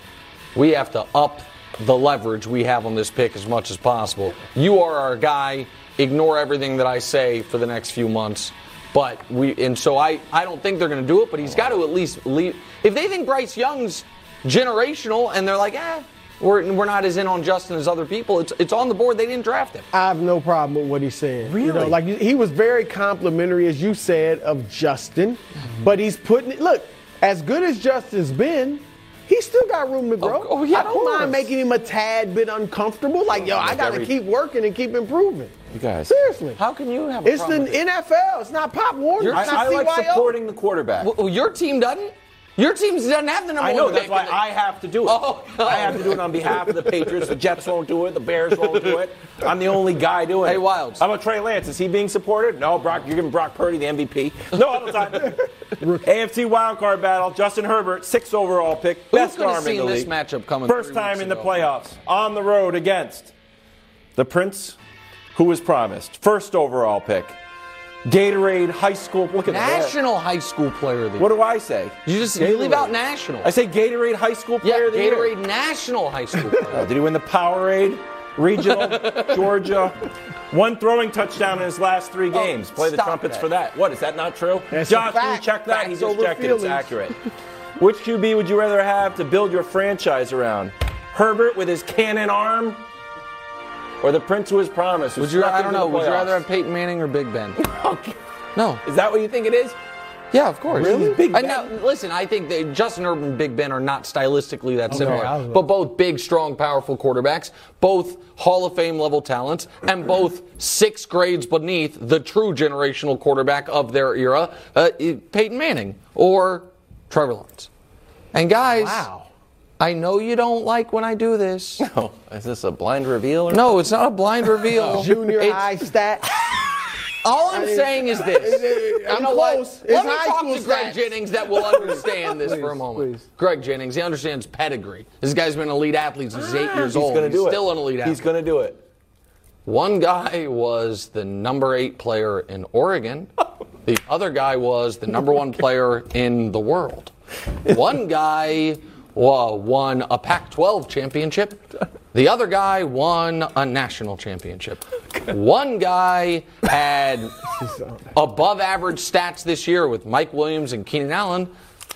we have to up the leverage we have on this pick as much as possible. You are our guy. Ignore everything that I say for the next few months." But we and so I, I don't think they're going to do it. But he's got to at least leave. If they think Bryce Young's generational and they're like, eh, we're, we're not as in on Justin as other people. It's it's on the board. They didn't draft him. I have no problem with what he said. You know, Really? like he was very complimentary, as you said, of Justin, Mm-hmm. but he's putting it. Look, as good as Justin's been, he's still got room to grow. oh, yeah, I don't mind making him a tad bit uncomfortable. Like, yo, I got to keep working and keep improving. You guys. Seriously. How can you have a It's the problem with it? NFL. It's not Pop Warner. You're- I, It's I not like supporting the quarterback. Well, your team doesn't. Your team doesn't have the number I know one that's why the- I have to do it. Oh, I have to do it on behalf of the Patriots. The Jets won't do it. The Bears won't do it. I'm the only guy doing it. Hey, Wildes. How about Trey Lance? Is he being supported? No, Brock. You're giving Brock Purdy the MVP. No, all the time. AFC wildcard battle. Justin Herbert, sixth overall pick, Who's best gonna arm see in the this league. matchup coming First three time weeks in the ago? playoffs on the road against the Prince, who was promised first overall pick. Gatorade High School. Look at that. National High School Player of the Year. What do I say? You just you leave out national. I say Gatorade High School yeah, Player of the Year. Gatorade National High School. Player. Uh, did he win the Powerade Regional Georgia? One throwing touchdown in his last three games. Play the trumpets that. for that. What is that not true? That's Josh, can you fact. check that? he just over checked it. It's accurate. Which QB would you rather have to build your franchise around? Herbert with his cannon arm, or the Prince who was promised? who Would you? I don't know. Would you rather have Peyton Manning or Big Ben? No. Is that what you think it is? Yeah, of course. Really? Big I Ben? know. Listen, I think that Justin Herbert and Big Ben are not stylistically that similar, was- but both big, strong, powerful quarterbacks, both Hall of Fame level talents, and both six grades beneath the true generational quarterback of their era, uh, Peyton Manning or Trevor Lawrence. And guys, Wow. I know you don't like when I do this. No, is this a blind reveal? Or No, it's not a blind reveal. Junior It's- high stat. All I'm I mean, saying is this. I'm you know what? close. Let me high talk school to Greg stats. Jennings that will understand this for a moment. please. Greg Jennings, he understands pedigree. This guy's been an elite athlete since he's eight ah, years He's old. going to do it. Still an elite athlete. He's going to do it. One guy was the number eight player in Oregon. The other guy was the number one player in the world. One guy wa- won a Pac 12 championship. The other guy won a national championship. One guy had above average stats this year with Mike Williams and Keenan Allen.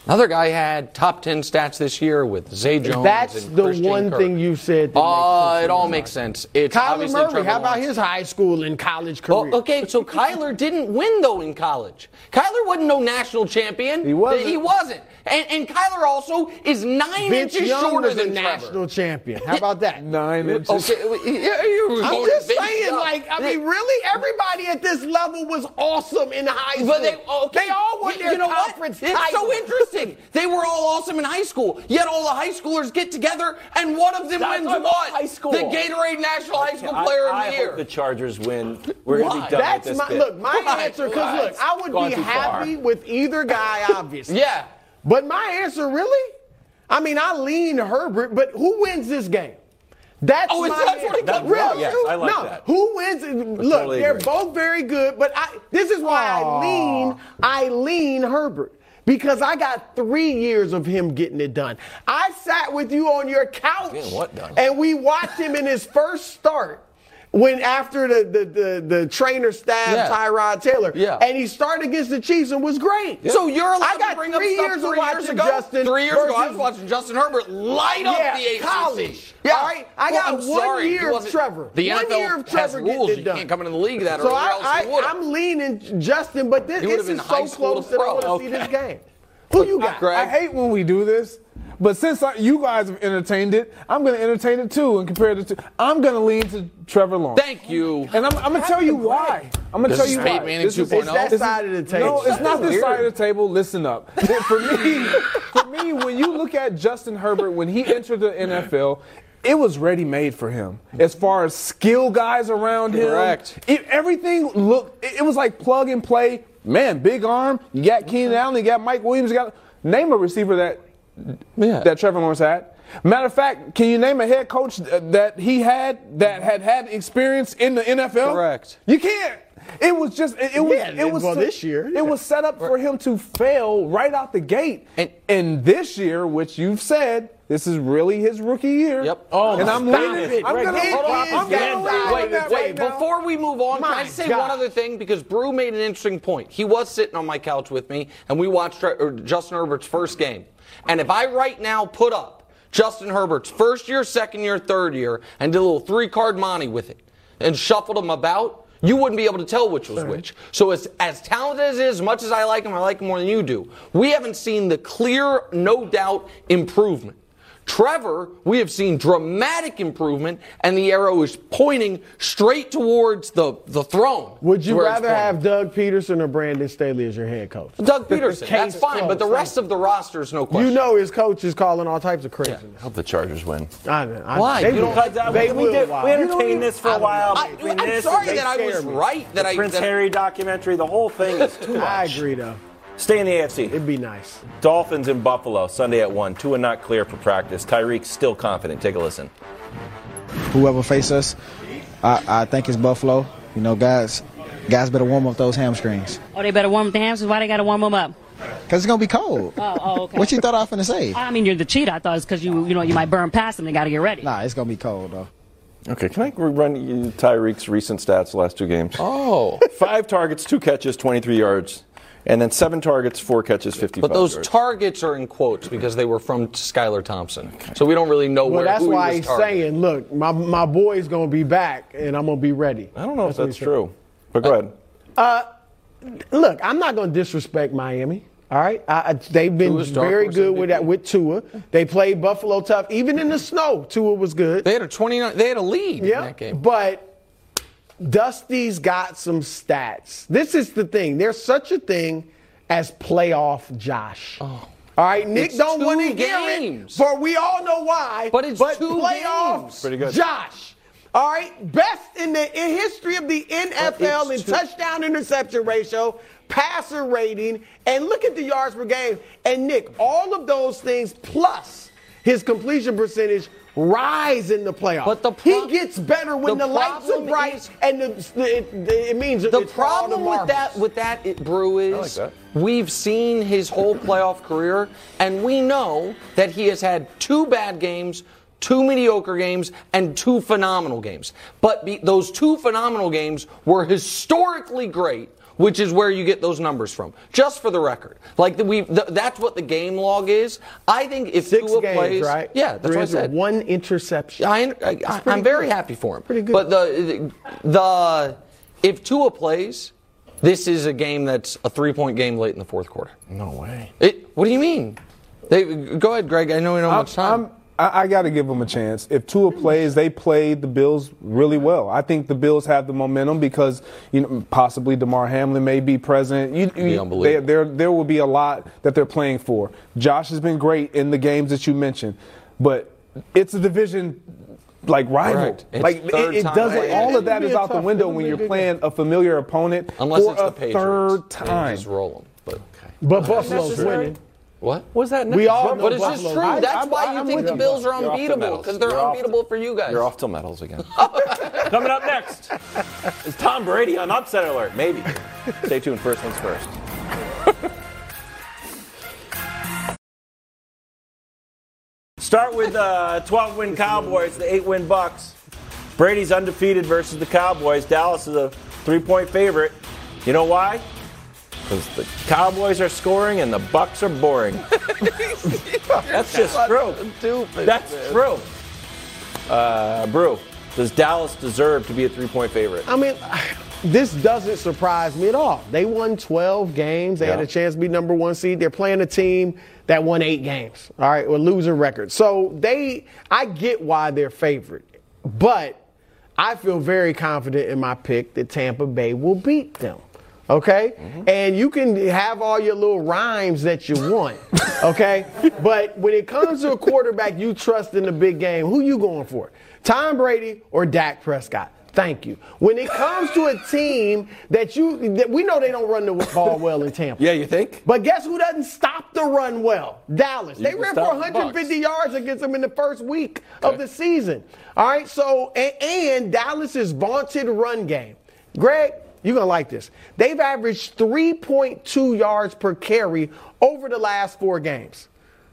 Another guy had top 10 stats this year with Zay Jones. That's the one Kirk. thing you said. Uh, it all makes sense. It's Kyler Murray, Trevor how about Lawrence. his high school and college career? Well, okay, so Kyler didn't win though in college. Kyler wasn't no national champion. He wasn't. He wasn't. And, and Kyler also is nine Vince inches Young shorter a than Trevor. national champion. How about that? Nine inches. Okay, yeah, you were I'm just Vince saying, Young. like, I mean, really, everybody at this level was awesome in high school. But they, okay, they all won you- their you know what? conference It's title. so interesting. They were all awesome in high school. Yet all the high schoolers get together, and one of them Stop wins talking what? high school. The Gatorade National High School I, Player I of the Year. hope the Chargers win. We're going to be done That's with this my bit. look. My Why? answer, because look, I would be happy far. with either guy, obviously. yeah. But my answer, really, I mean, I lean Herbert, but who wins this game? That's Oh, is my that what it answer. comes really? down? Yes, I like no, that. who wins? Look, totally they're agree. both very good, but I. This is why I lean. I lean Herbert. Because I got three years of him getting it done. I sat with you on your couch Getting what done? and we watched him in his first start when after the the, the, the trainer stabbed Yeah. Tyrod Taylor. Yeah. And he started against the Chiefs and was great. So you're allowed I got to bring three stuff years of three years watching ago. Justin Three years ago, I was watching Justin Herbert light up yeah, the ACC. college. Yeah. All right, I Well, got I'm one sorry, year of Trevor. The one NFL year of has Trevor rules. getting it You done. can't come into the league that So early, or I, I, I'm leaning Justin, but this, this is so close to that I want to see this game. Who you got? I hate when we do this, but since I, you guys have entertained it, I'm going to entertain it too and compare the two. I'm going to lean to Trevor Lawrence. Thank you. And I'm, I'm going to tell you why. I'm going to tell you Peyton why. Manning This is- 2.0? It's that this side of the table. No, it's not this side of the table. Listen up. For me, for me, when you look at Justin Herbert when he entered the NFL, it was ready made for him. As far as skill guys around him, Correct. It, everything looked. It, it was like plug and play. Man, big arm. You got Keenan Allen. You got Mike Williams. You got name a receiver that Yeah. that Trevor Lawrence had. Matter of fact, can you name a head coach that he had that had had experience in the NFL? Correct. You can't. It was just it, it was Yeah, it was well, to- this year, yeah. It was set up for him to fail right out the gate. And- And, this year, which you've said, this is really his rookie year. Yep. Oh, and I'm leaning. it. I'm Greg, gonna, hold on. I'm gonna that. Wait, wait, right before we move on, can I say God. one other thing? Because Brou made an interesting point. He was sitting on my couch with me, and we watched Justin Herbert's first game. And if I right now put up Justin Herbert's first year, second year, third year, and did a little three card monty with it, and shuffled them about, you wouldn't be able to tell which was which. So as, as talented as he is, as much as I like him, I like him more than you do. We haven't seen the clear, no doubt improvement. Trevor, we have seen dramatic improvement, and the arrow is pointing straight towards the, the throne. Would you rather have Doug Pederson or Brandon Staley as your head coach? Doug Pederson? That's fine, but the closed. rest of the roster is no question. You know his coach is calling all types of craziness. hope the Chargers win. I, I, Why? They You will. don't- Because, uh, they we, will. did, we entertained this for a while. know. I, I'm this sorry that I was me. right. That the I Prince that, Harry documentary. The whole thing is too much. I agree, though. Stay in the AFC. It'd be nice. Dolphins in Buffalo Sunday at one. Two and not clear for practice. Tyreek still confident. Take a listen. whoever face us, I, I think it's Buffalo. You know, guys, guys better warm up those hamstrings Oh, they better warm up the hamstrings? Why they got to warm them up? because it's gonna be cold. Oh, oh, okay. What you thought I was gonna say? I mean, you're the cheat. I thought it's because you, you know, you might burn past them. They got to get ready. Nah, it's gonna be cold though. Okay, can I run you Tyreek's recent stats the last two games? oh, Five targets, two catches, 23 yards. And then seven targets, four catches, 55 but those yards. targets are in quotes because they were from Skylar Thompson. So we don't really know Well, where. that's who he why was he's targeting. saying, look, my, my boy's going to be back, and I'm going to be ready. I don't know if that's he said. true. But go uh, ahead. Uh, look, I'm not going to disrespect Miami. All right, I, I, they've been Tua's very good with that with Tua. They played Buffalo tough, even in the snow. Tua was good. They had a 29. They had a lead in Yeah, that game. but Dusty's got some stats. This is the thing. There's such a thing as playoff Josh. Oh. All right, Nick It's don't want to hear it, games. for we all know why. But it's but two playoff games. Pretty good. Josh. All right, best in the in history of the oh, NFL in two- touchdown interception ratio, passer rating, and look at the yards per game. And Nick, all of those things plus his completion percentage rise in the playoffs. But the pro- he gets better when the the, lights are bright is- and the, it, it means The it's for all problem the with that with that it, Brou is like that. we've seen his whole playoff career, and we know that he has had two bad games, two mediocre games, and two phenomenal games. But be, those two phenomenal games were historically great which is where you get those numbers from. Just for the record, like the, we, the, that's what the game log is. I think if Six Tua games, plays, right? yeah, that's what I said. One interception. I, I, I, pretty am very happy for him. Pretty good. But the the if Tua plays, this is a game that's a three point game late in the fourth quarter. No way. It, what do you mean? They, go ahead, Greg. I know we don't have much time. I'm, I, I got to give them a chance. If Tua plays, they played the Bills really well. I think the Bills have the momentum because you know possibly Damar Hamlin may be present. You, you- unbelievable. there, there, there will be a lot that they're playing for. Josh has been great in the games that you mentioned, but it's a division like rival. Correct. Like it, it doesn't. playing. All of that It'll is be a out the window when you're playing a familiar opponent Unless for it's the a Patriots. third time. Just roll them. But But Buffalo's winning. What? Was that We all But it's just true. winning. That's I'm- why I'm you think the you. Bills are You're off the unbeatable because they're You're off unbeatable for you guys. You're off till medals again. Coming up next is Tom Brady on upset alert. Maybe. Stay tuned. First things first. Start with uh, 12 win Cowboys, the 8 win Bucks. Brady's undefeated versus the Cowboys. Dallas is a three point favorite. You know why? Because the Cowboys are scoring and the Bucks are boring. That's just true. That's true. Uh, Brou, does Dallas deserve to be a three point favorite? I mean, this doesn't surprise me at all. They won 12 games. They had a chance to be number one seed. They're playing a team that won eight games, all right, with losing record. So they, I get why they're favored, but I feel very confident in my pick that Tampa Bay will beat them. Okay? Mm-hmm. And you can have all your little rhymes that you want. Okay? but when it comes to a quarterback you trust in the big game, who you going for? Tom Brady or Dak Prescott? Thank you. When it comes to a team that you, that we know they don't run the ball well in Tampa. Yeah, you think? But guess who doesn't stop the run well? Dallas. They ran for stop the 150 yards against them in the first week of the season. All right, so, and, and Dallas's vaunted run game. Greg, you're going to like this. They've averaged 3.2 yards per carry over the last four games.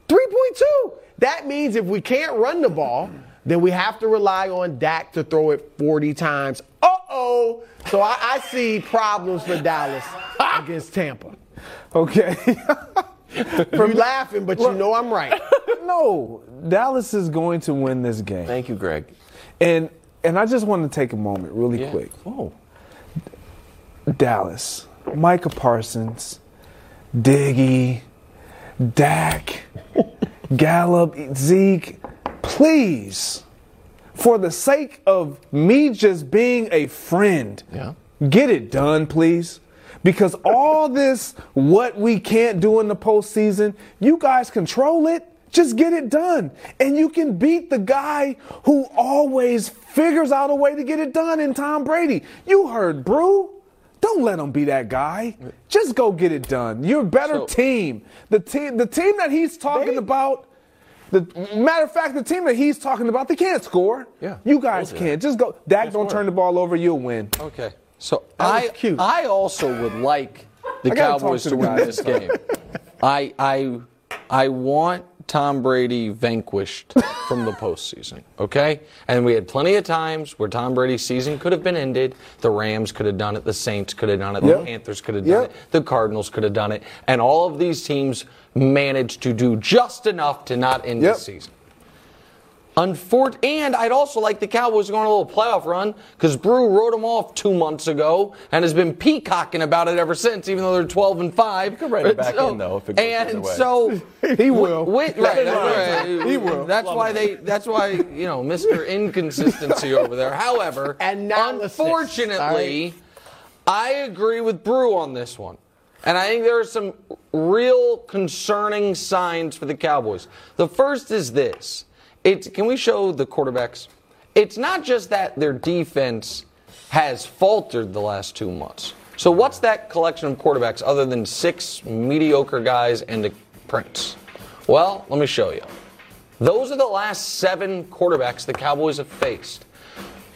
3.2. That means if we can't run the ball, then we have to rely on Dak to throw it 40 times. Uh oh. So I, I see problems for Dallas against Tampa. Okay. You're laughing, but you know I'm right. no, Dallas is going to win this game. Thank you, Greg. And and I just want to take a moment really Yeah. quick. Oh. Dallas, Micah Parsons, Diggy, Dak, Gallup, Zeke, please, for the sake of me just being a friend, Yeah. get it done, please. Because all this, what we can't do in the postseason, you guys control it. Just get it done. And you can beat the guy who always figures out a way to get it done in Tom Brady. You heard Brou. Don't let him be that guy. Just go get it done. You're a better So- team. The team the team that he's talking about the matter of fact, the team that he's talking about, they can't score. Yeah. You guys can't. Just go. Dak, don't turn the ball over. You'll win. Okay. So I cute. I also would like the I gotta talk Cowboys to to win this game. I I I want Tom Brady vanquished from the postseason. Okay? And we had plenty of times where Tom Brady's season could have been ended. The Rams could have done it, the Saints could have done it, the Panthers could have done it, the Cardinals could have done it, and all of these teams managed to do just enough to not end Yep. the season. Unfort- and I'd also like the Cowboys going on a little playoff run because Brou wrote them off two months ago and has been peacocking about it ever since, even though they're 12 and 5. You could write it back in, though, if it goes the And way. so He will. Right, Right. right. He will. That's why they. That's why you know, Mr. Inconsistency over there. However, and unfortunately, I agree with Brou on this one, and I think there are some real concerning signs for the Cowboys. The first is this: it's can we show the quarterbacks? It's not just that their defense has faltered the last two months. So what's that collection of quarterbacks other than six mediocre guys and a Prince? Well, let me show you. Those are the last seven quarterbacks the Cowboys have faced.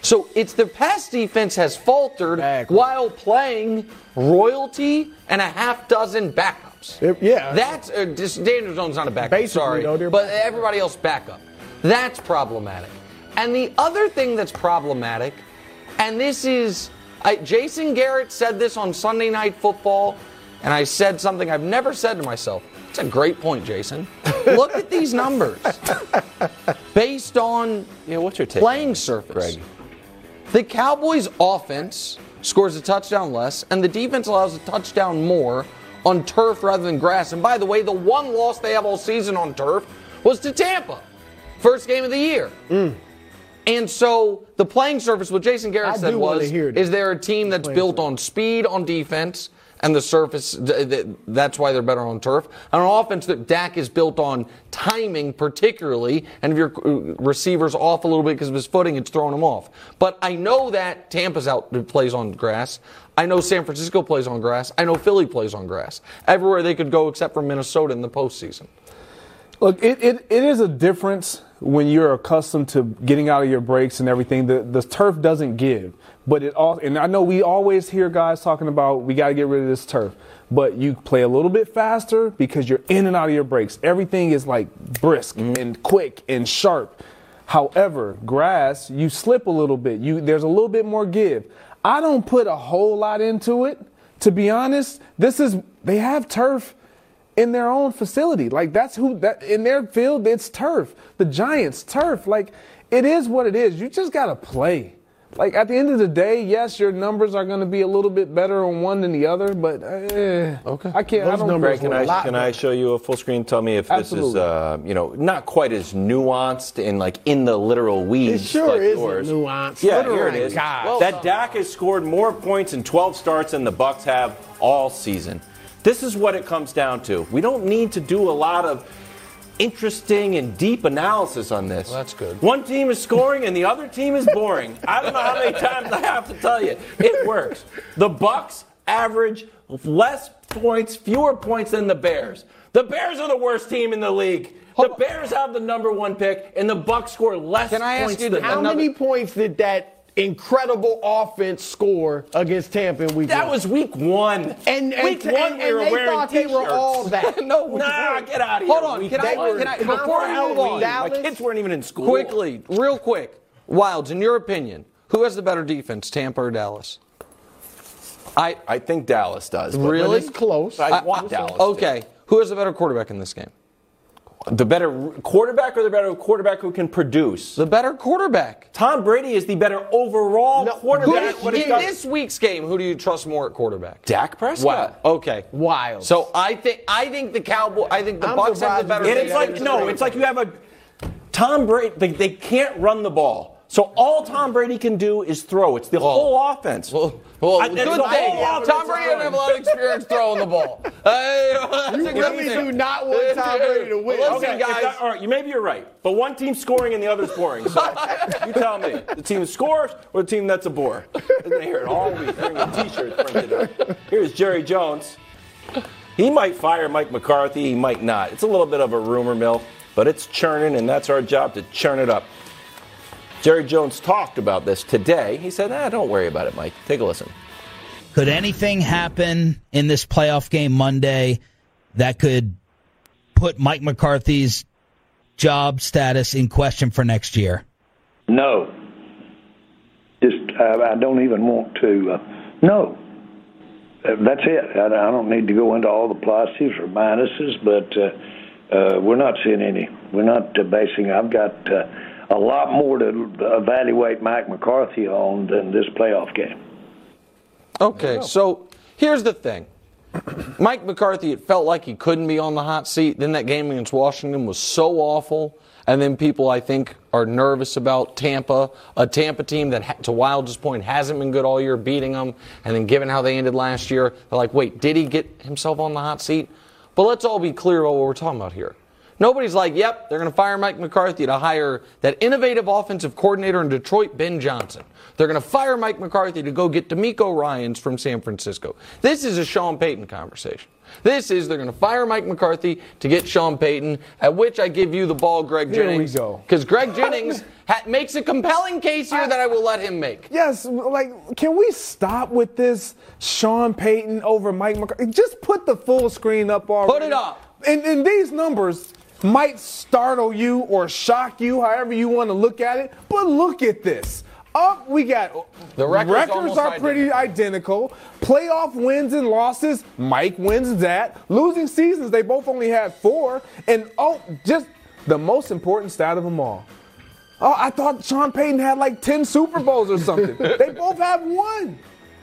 So it's their pass defense has faltered while playing royalty and a half dozen backups. It- yeah. That's uh, just Daniel Jones not a backup. Basically, sorry, they're but everybody else backup. That's problematic. And the other thing that's problematic, and this is I, Jason Garrett said this on Sunday Night Football, and I said something I've never said to myself. It's a great point, Jason. Look at these numbers. Based on yeah, what's your take? playing surface. Greg? The Cowboys' offense scores a touchdown less, and the defense allows a touchdown more on turf rather than grass. And by the way, the one loss they have all season on turf was to Tampa, first game of the year. And so the playing surface, what Jason Garrett said was, is there a team that's built on speed on defense and the surface, th- th- that's why they're better on turf. And on offense, that Dak is built on timing particularly, and if your uh, receiver's off a little bit because of his footing, it's throwing him off. But I know that Tampa's out plays on grass. I know San Francisco plays on grass. I know Philly plays on grass. Everywhere they could go except for Minnesota in the postseason. Look, it, it, it is a difference when you're accustomed to getting out of your breaks and everything. The the turf doesn't give, but it all. And I know we always hear guys talking about we got to get rid of this turf, but you play a little bit faster because you're in and out of your breaks. Everything is like brisk mm-hmm. and quick and sharp. However, grass, you slip a little bit. You there's a little bit more give. I don't put a whole lot into it. To be honest, this is they have turf in their own facility. Like that's who that in their field it's turf. The Giants turf. Like it is what it is. You just gotta play. Like at the end of the day, yes, your numbers are going to be a little bit better on one than the other, but uh, okay, I can't. I don't. Greg, can I, lot can I show you a full screen? Tell me if this is, uh, you know, not quite as nuanced and like in the literal weeds. It sure like yours. nuanced. Yeah, Literal. here it is. God. Well, that Dak has scored more points in 12 starts than the Bucks have all season. This is what it comes down to. We don't need to do a lot of interesting and deep analysis on this. that's good. One team is scoring and the other team is boring. I don't know how many times I have to tell you. It works. The Bucks average less points, fewer points than the Bears. The Bears are the worst team in the league. The Bears have the number one pick, and the Bucks score less Can I ask points you than How them. many points did that incredible offense score against Tampa in week That one? was week one. And, and, week one, and we were they wearing thought they were all that. no, we Nah, weren't. get out of here. Hold on, Week can I, one. can I Before before I move on, Dallas- My kids weren't even in school. quickly, real quick, Wildes, in your opinion, who has the better defense, Tampa or Dallas? I I think Dallas does. but- Really? It's close. I want Dallas. to. Okay, who has the better quarterback in this game? The better quarterback or the better quarterback who can produce? The better quarterback. Tom Brady is the better overall Who quarterback. do- when it in comes- this week's game, who do you trust more at quarterback? Dak Prescott. Wow. Okay. Wild. So I think I think the Cowboy. I think the I'm Bucks have the better. you And it's like no, it's like you have a Tom Brady. They, they can't run the ball. So all Tom Brady can do is throw. It's the whole offense. Well, well I- good thing. the whole offense. Tom Brady doesn't have a lot of experience throwing the ball. Hey, You really do not want Tom Brady to win. Listen, Okay, guys. that- all right, you maybe you're right, but one team's scoring and the other's boring. So you tell me, the team that scores or the team that's a bore? They hear it all week. Wearing a T-shirt printed up. Here's Jerry Jones. He might fire Mike McCarthy. He might not. It's a little bit of a rumor mill, but it's churning, and that's our job to churn it up. Jerry Jones talked about this today. He said, "Ah, don't worry about it, Mike. Take a listen." Could anything happen in this playoff game Monday that could put Mike McCarthy's job status in question for next year? No. Just, I, I don't even want to. Uh, no. Uh, that's it. I, I don't need to go into all the pluses or minuses, but uh, uh, we're not seeing any. We're not uh, basing. I've got uh, a lot more to evaluate Mike McCarthy on than this playoff game. Okay, so here's the thing. Mike McCarthy, it felt like he couldn't be on the hot seat. Then that game against Washington was so awful. And then people, I think, are nervous about Tampa, a Tampa team that, to Wild's point, hasn't been good all year, beating them. And then given how they ended last year, they're like, wait, did he get himself on the hot seat? But let's all be clear about what we're talking about here. Nobody's like, yep, they're going to fire Mike McCarthy to hire that innovative offensive coordinator in Detroit, Ben Johnson. They're going to fire Mike McCarthy to go get DeMeco Ryans from San Francisco. This is a Sean Payton conversation. This is they're going to fire Mike McCarthy to get Sean Payton, at which I give you the ball, Greg Here we Jennings. go. Because Greg Jennings ha- makes a compelling case here that I will let him make. Yes, like, can we stop with this Sean Payton over Mike McCarthy? Just put the full screen up already. Put it up. And, and these numbers might startle you or shock you, however you want to look at it. But look at this. Up, we got The record's almost are pretty identical. Playoff wins and losses, Mike wins that. Losing seasons, they both only had four. And oh, just the most important stat of them all. Oh, I thought Sean Payton had like 10 Super Bowls or something. they both have one.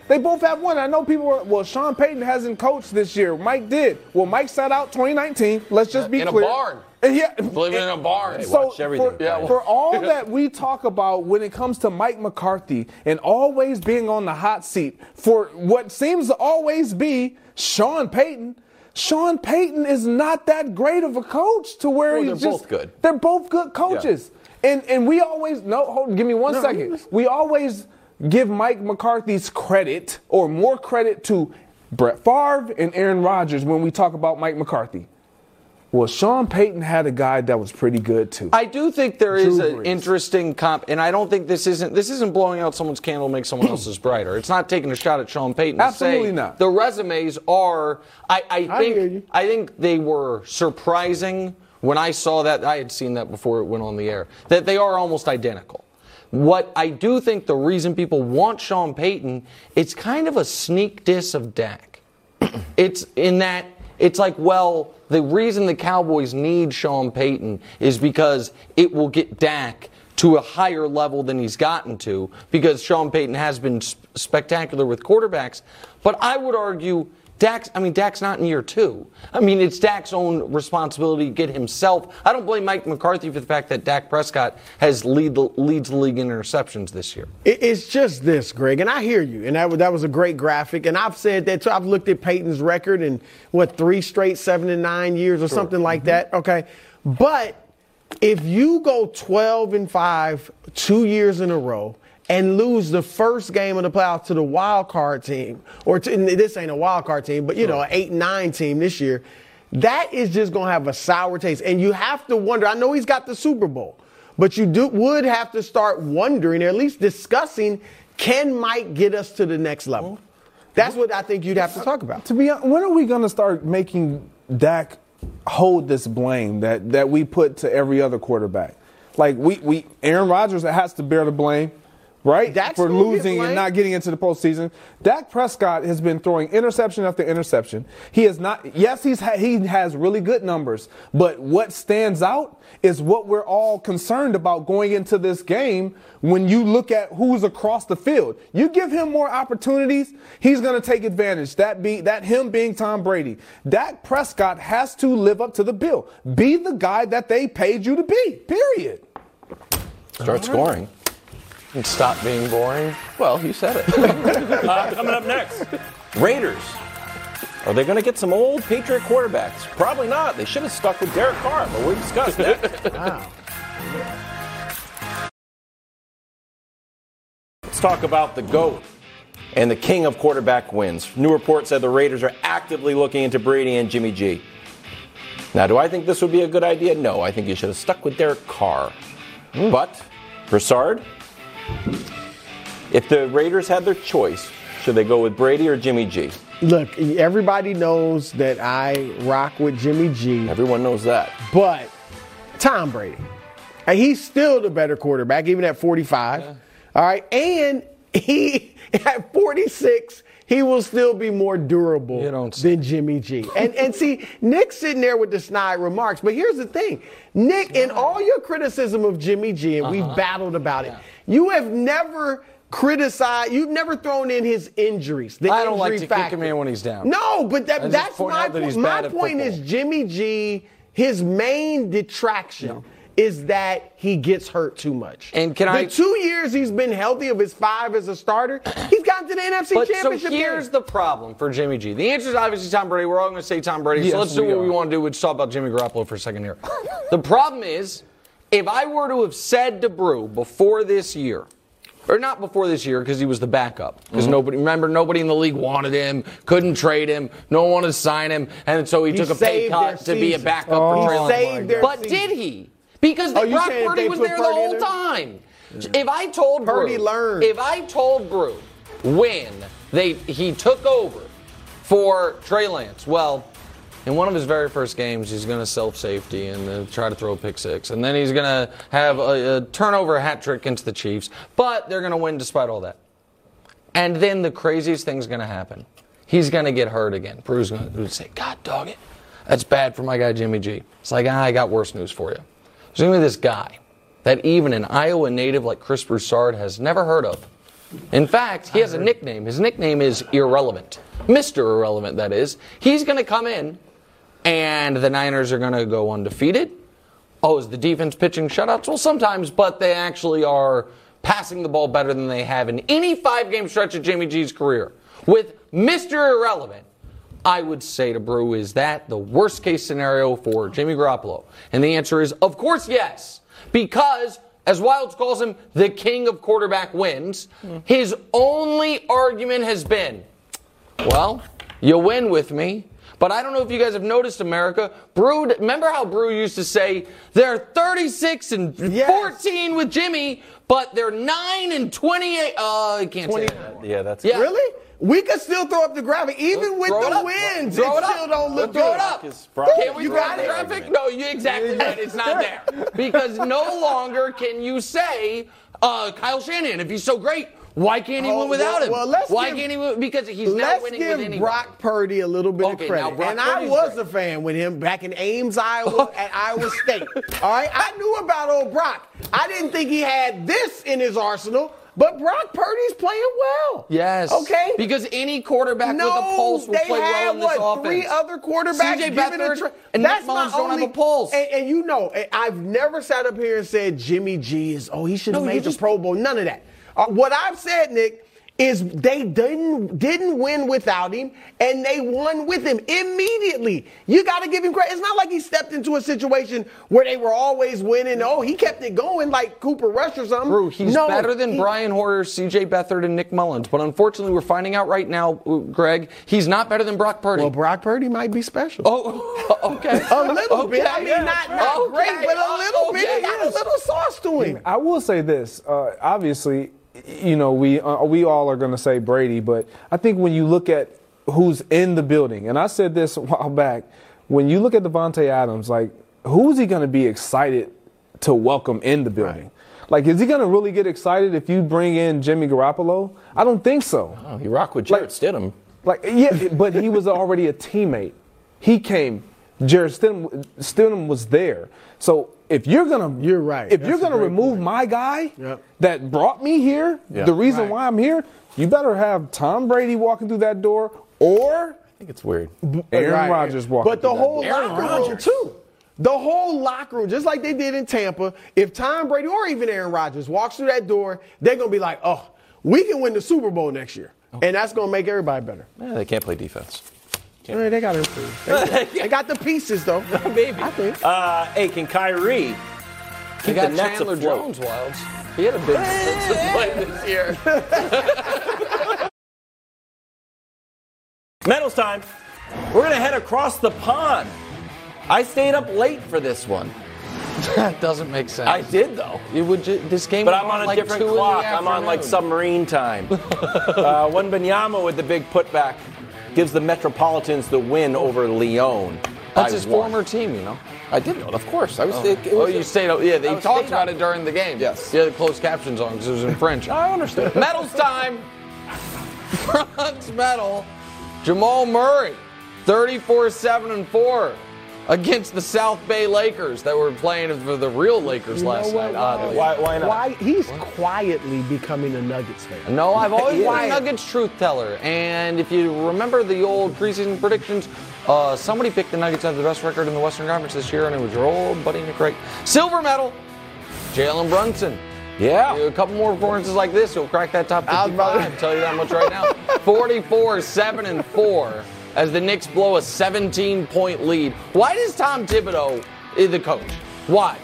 They both have one. I know people were, well, Sean Payton hasn't coached this year. Mike did. Well, Mike sat out 2019. Let's just be In a clear. barn. And yeah, Living in a barn. so for, for all that we talk about when it comes to Mike McCarthy and always being on the hot seat for what seems to always be Sean Payton. Sean Payton is not that great of a coach to where Well, he's they're just both good. They're both good coaches. And and we always no hold give me one No, second. you- We always give Mike McCarthy's credit or more credit to Brett Favre and Aaron Rodgers when we talk about Mike McCarthy. Well, Sean Payton had a guy that was pretty good too. I do think there is an interesting comp, and I don't think this isn't this isn't blowing out someone's candle to make someone else's brighter. It's not taking a shot at Sean Payton. Absolutely not. The resumes are. I, I I think. I think they were surprising when I saw that. I had seen that before it went on the air. That they are almost identical. What I do think the reason people want Sean Payton, it's kind of a sneak diss of Dak. It's in that it's like, well, the reason the Cowboys need Sean Payton is because it will get Dak to a higher level than he's gotten to because Sean Payton has been sp- spectacular with quarterbacks. But I would argue Dak's, I mean, Dak's not in year two. I mean, it's Dak's own responsibility to get himself. I don't blame Mike McCarthy for the fact that Dak Prescott has lead the, leads the league in interceptions this year. It's just this, Greg, and I hear you, and that was, that was a great graphic. And I've said that too. I've looked at Payton's record in what three straight seven and nine years or something like mm-hmm. that. Okay, but if you go 12 and five two years in a row and lose the first game of the playoffs to the wild card team, or to, this ain't a wild card team, but you know, an eight nine team this year, that is just gonna have a sour taste. And you have to wonder. I know he's got the Super Bowl. But you do would have to start wondering, or at least discussing, can Mike get us to the next level? That's what I think you'd have to talk about. To be honest, when are we to start making Dak hold this blame that, that we put to every other quarterback? Like we, we Aaron Rodgers has to bear the blame, right? Dak's for losing and not getting into the postseason. Dak Prescott has been throwing interception after interception. He is not. Yes, he's ha- he has really good numbers, but what stands out is what we're all concerned about going into this game. When you look at who's across the field, you give him more opportunities, he's going to take advantage. That be that him being Tom Brady. Dak Prescott has to live up to the bill. Be the guy that they paid you to be. Period. Start scoring. And stop being boring. Well, you said it. uh, coming up next, Raiders. Are they going to get some old Patriot quarterbacks? Probably not. They should have stuck with Derek Carr, but we'll discuss that. Wow. Let's talk about the GOAT and the king of quarterback wins. New report said the Raiders are actively looking into Brady and Jimmy G. Now, do I think this would be a good idea? No, I think you should have stuck with Derek Carr. But, Broussard, if the Raiders had their choice, should they go with Brady or Jimmy G? Look, everybody knows that I rock with Jimmy G. Everyone knows that. But Tom Brady, and he's still the better quarterback, even at 45. All right, and he at 46, he will still be more durable than Jimmy G. And and see, Nick's sitting there with the snide remarks, but here's the thing, Nick, in all your criticism of Jimmy G, and we've Uh-huh. battled about it, you have never criticized, you've never thrown in his injuries. The I don't like to kick factor. a man when he's down. No, but that, that's my that point. My point is. Jimmy G, his main detraction is that he gets hurt too much. And can I? the two years he's been healthy of his five as a starter, he's gotten to the NFC But so Championship here's game. the problem for Jimmy G. The answer is obviously Tom Brady. We're all going to say Tom Brady. Yes, so let's do what are. we want to do. Let's talk about Jimmy Garoppolo for a second here. the problem is, if I were to have said to Brou before this year, or not before this year because he was the backup. Mm-hmm. Because nobody, remember, nobody in the league wanted him, couldn't trade him, no one wanted to sign him, and so he, He took a pay cut to be a backup Oh, for Trey he Lance. But season. did he? Because Oh, you Brock Purdy was there the Purdy in whole there? time. If I told Purdy Brou, learned. if I told Brou when they he took over for Trey Lance, well, in one of his very first games, he's going to self safety and uh, try to throw a pick six. And then he's going to have a, a turnover hat trick against the Chiefs. But they're going to win despite all that. And then the craziest thing's going to happen. He's going to get hurt again. Brou's going to say, God dog it. That's bad for my guy Jimmy G. It's like, ah, I got worse news for you. There's going to be this guy that even an Iowa native like Chris Broussard has never heard of. In fact, he has a nickname. His nickname is Irrelevant. Mr. Irrelevant, that is. He's going to come in, and the Niners are going to go undefeated. Oh, is the defense pitching shutouts? Well, sometimes, but they actually are passing the ball better than they have in any five game stretch of Jimmy G's career. With Mr. Irrelevant, I would say to Brou, is that the worst case scenario for Jimmy Garoppolo? And the answer is, of course, yes. Because, as Wildes calls him, the king of quarterback wins, his only argument has been, well, you win with me. But I don't know if you guys have noticed, America. Brou, remember how Brou used to say they're 36 and 14 with Jimmy, but they're 9 and 28. Oh, I can't say that. Yeah, that's Yeah. Really? We could still throw up the graphic, even with Throw it the up. wins. Throw it it up. still don't look Throw good. it up. Can we You throw got up the it. graphic? No, you exactly right. It's not there because no longer can you say uh, Kyle Shanahan if he's so great. Why can't he Oh, win without well- him? well, let's Why give- can't he win? Because he's not winning with anybody. Let's give. Brock Purdy a little bit Okay, of credit. And I was great. a fan with him back in Ames, Iowa, at Iowa State. All right, I knew about old Brock. I didn't think he had this in his arsenal, but Brock Purdy's playing well. Yes. Okay. Because any quarterback no, with a pulse will play well in this what, offense. three other quarterbacks CJ giving a Beathard tra- and Nick That's Mullins my don't have only- a pulse. And, and you know, I've never sat up here and said Jimmy G is, oh, he should have No, made the just- Pro Bowl. None of that. Uh, what I've said, Nick, is they didn't didn't win without him, and they won with him immediately. You got to give him credit. It's not like he stepped into a situation where they were always winning. Oh, he kept it going like Cooper Rush or something. Brou, he's No, better than he- Brian Hoyer, CJ Beathard, and Nick Mullens. But unfortunately, we're finding out right now, uh, Greg, he's not better than Brock Purdy. Well, Brock Purdy might be special. Oh, okay. A little bit. I Okay. mean, not, not Okay. great, but a little bit. He got a little sauce to him. I will say this. Uh, obviously, you know, we uh, we all are going to say Brady, but I think when you look at who's in the building, and I said this a while back, when you look at Davante Adams, like who's he going to be excited to welcome in the building? Like, is he going to really get excited if you bring in Jimmy Garoppolo? I don't think so. Oh, he rocked with Jarrett Stidham. Like, yeah, but he was already a teammate. He came. Jarrett Stidham, Stidham was there. So if you're gonna, You're right. If That's you're gonna great remove my guy Yep. that brought me here, Yeah. the reason Right. why I'm here, you better have Tom Brady walking through that door or I think it's weird. Aaron Right. Rodgers walking. But the that whole door. locker room too. The whole locker room, just like they did in Tampa, if Tom Brady or even Aaron Rodgers walks through that door, they're gonna be like, "Oh, we can win the Super Bowl next year," and that's gonna make everybody better. Yeah, they can't play defense. Eh, They got to improve. They, they got the pieces though. Maybe. I think. Uh, hey, can Kyrie He keep got the Nets Chandler afloat? Jones, Wildes. He had a big defensive play this year. Medals time. We're going to head across the pond. I stayed up late for this one. that doesn't make sense. I did, though. It would ju- this game But I'm on a like different two in the clock. I'm on like submarine time. uh, Wembanyama with the big putback gives the Metropolitans the win over Lyon. That's by his one. former team, you know. I did know of course. I was. Oh, it- it oh was- you stayed up. Yeah, I they talked about up. it during the game. Yes. Yeah, the closed captions on because it was in French. I understand. Medals time. Bronze medal. Jamal Murray, 34 7 and 4 against the South Bay Lakers that were playing for the real Lakers You last what? night, oddly. Why, why not? Why he's quietly becoming a Nuggets fan. No, I've always been a Nuggets truth teller. And if you remember the old preseason predictions, uh, somebody picked the Nuggets to have the best record in the Western Conference this year, and it was your old buddy Nick Wright. Silver medal, Jalen Brunson. Yeah. A couple more performances like this, you'll crack that top I was about 55. tell you that much right now. 44, 7, and 4 as the Knicks blow a 17 point lead. Why does Tom Thibodeau is the coach? Why?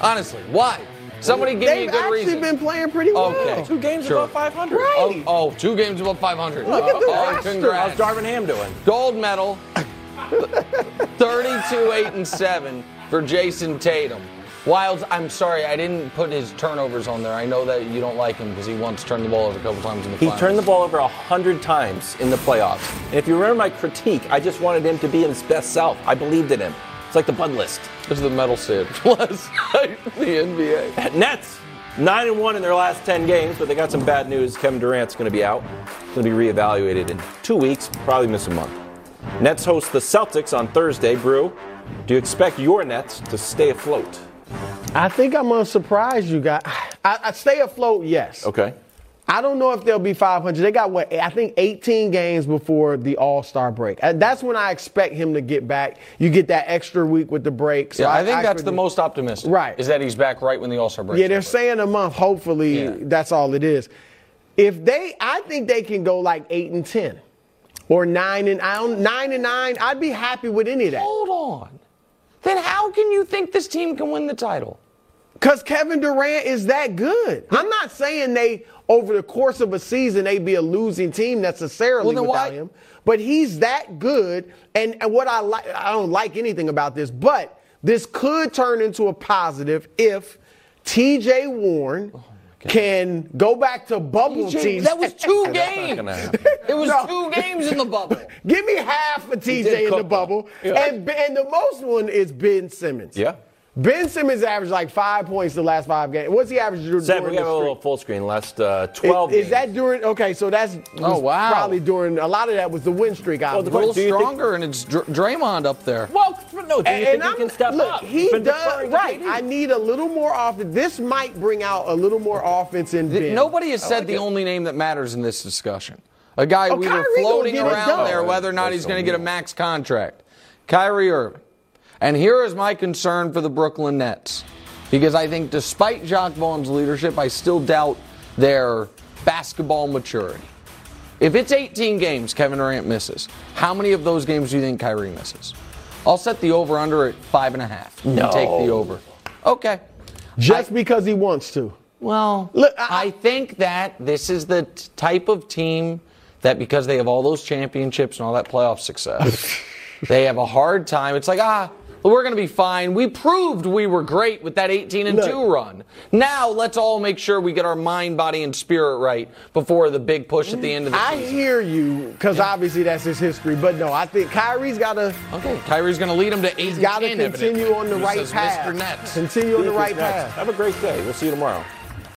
Honestly, why? Somebody give me a good reason. They've actually been playing pretty well. Okay. Two games Sure. above 500. Right. Oh, oh, two games above 500. Look at the oh, roster. congrats. How's Darvin Ham doing? Gold medal, 32, 8, and 7 for Jayson Tatum. Wildes, I'm sorry, I didn't put his turnovers on there. I know that you don't like him because he once turned the ball over a couple times in the playoffs. He finals. turned the ball over a hundred times in the playoffs. And if you remember my critique, I just wanted him to be his best self. I believed in him. It's like the Bud list. This is the medal last night the NBA. Nets nine and one in their last ten games, but they got some bad news. Kevin Durant's going to be out. Going to be reevaluated in two weeks. Probably miss a month. Nets host the Celtics on Thursday. Brou, do you expect your Nets to stay afloat? I think I'm gonna surprise you guys. I, I stay afloat, yes. Okay. I don't know if they'll be 500. They got what I think 18 games before the All Star break. Uh, That's when I expect him to get back. You get that extra week with the break. So yeah, I think that's expect the most optimistic. Right. Is that he's back right when the All Star break. Yeah, they're saying a month. Hopefully, Yeah. that's all it is. If they, I think they can go like eight and ten, or nine and I don't, nine and nine. I'd be happy with any of that. Hold on. Then how can you think this team can win the title? Because Kevin Durant is that good. I'm not saying they, over the course of a season, they'd be a losing team necessarily Well, without why- him. But he's that good. And, and what I like, I don't like anything about this, but this could turn into a positive if TJ Warren oh. Can go back to bubble TJ teams. that was two games. It was No. two games in the bubble. Give me half of did TJ in the bubble. Yeah. And, and the most one is Ben Simmons. Yeah. Ben Simmons averaged like five points the last five games. What's he average during Seven, we the have a little full screen. Last uh, 12 Is, is games. that during? Okay, so that's Oh, wow. probably during a lot of that was the win streak. A obviously. little Do you think- stronger, and it's Dr- Draymond up there. Well, no, do you and, think and he I'm, can step look, up? he He's does right. I need a little more offense. This might bring out a little more offense in Ben. Nobody has said like the it. only name that matters in this discussion. A guy Oh, we were Kyrie gonna floating around there whether or not he's going to get a max contract. Kyrie Irving. And here is my concern for the Brooklyn Nets. Because I think despite Jacque Vaughn's leadership, I still doubt their basketball maturity. If it's 18 games Kevin Durant misses, how many of those games do you think Kyrie misses? I'll set the over under at five and a half. You No. Take the over. Okay. just because he wants to. Well, Look, I, I- think that this is the t- type of team that because they have all those championships and all that playoff success, they have a hard time. It's like, ah, well, we're going to be fine. We proved we were great with that 18 and Look. 2 run. Now let's all make sure we get our mind, body, and spirit right before the big push at the end of the I season. I hear you because obviously that's his history. But no, I think Kyrie's got to. Okay, Kyrie's going to lead him to 8 He's and got to 10, continue evidently. on the He right path. Mr. Nets. Continue on the right next. path. Have a great day. We'll see you tomorrow.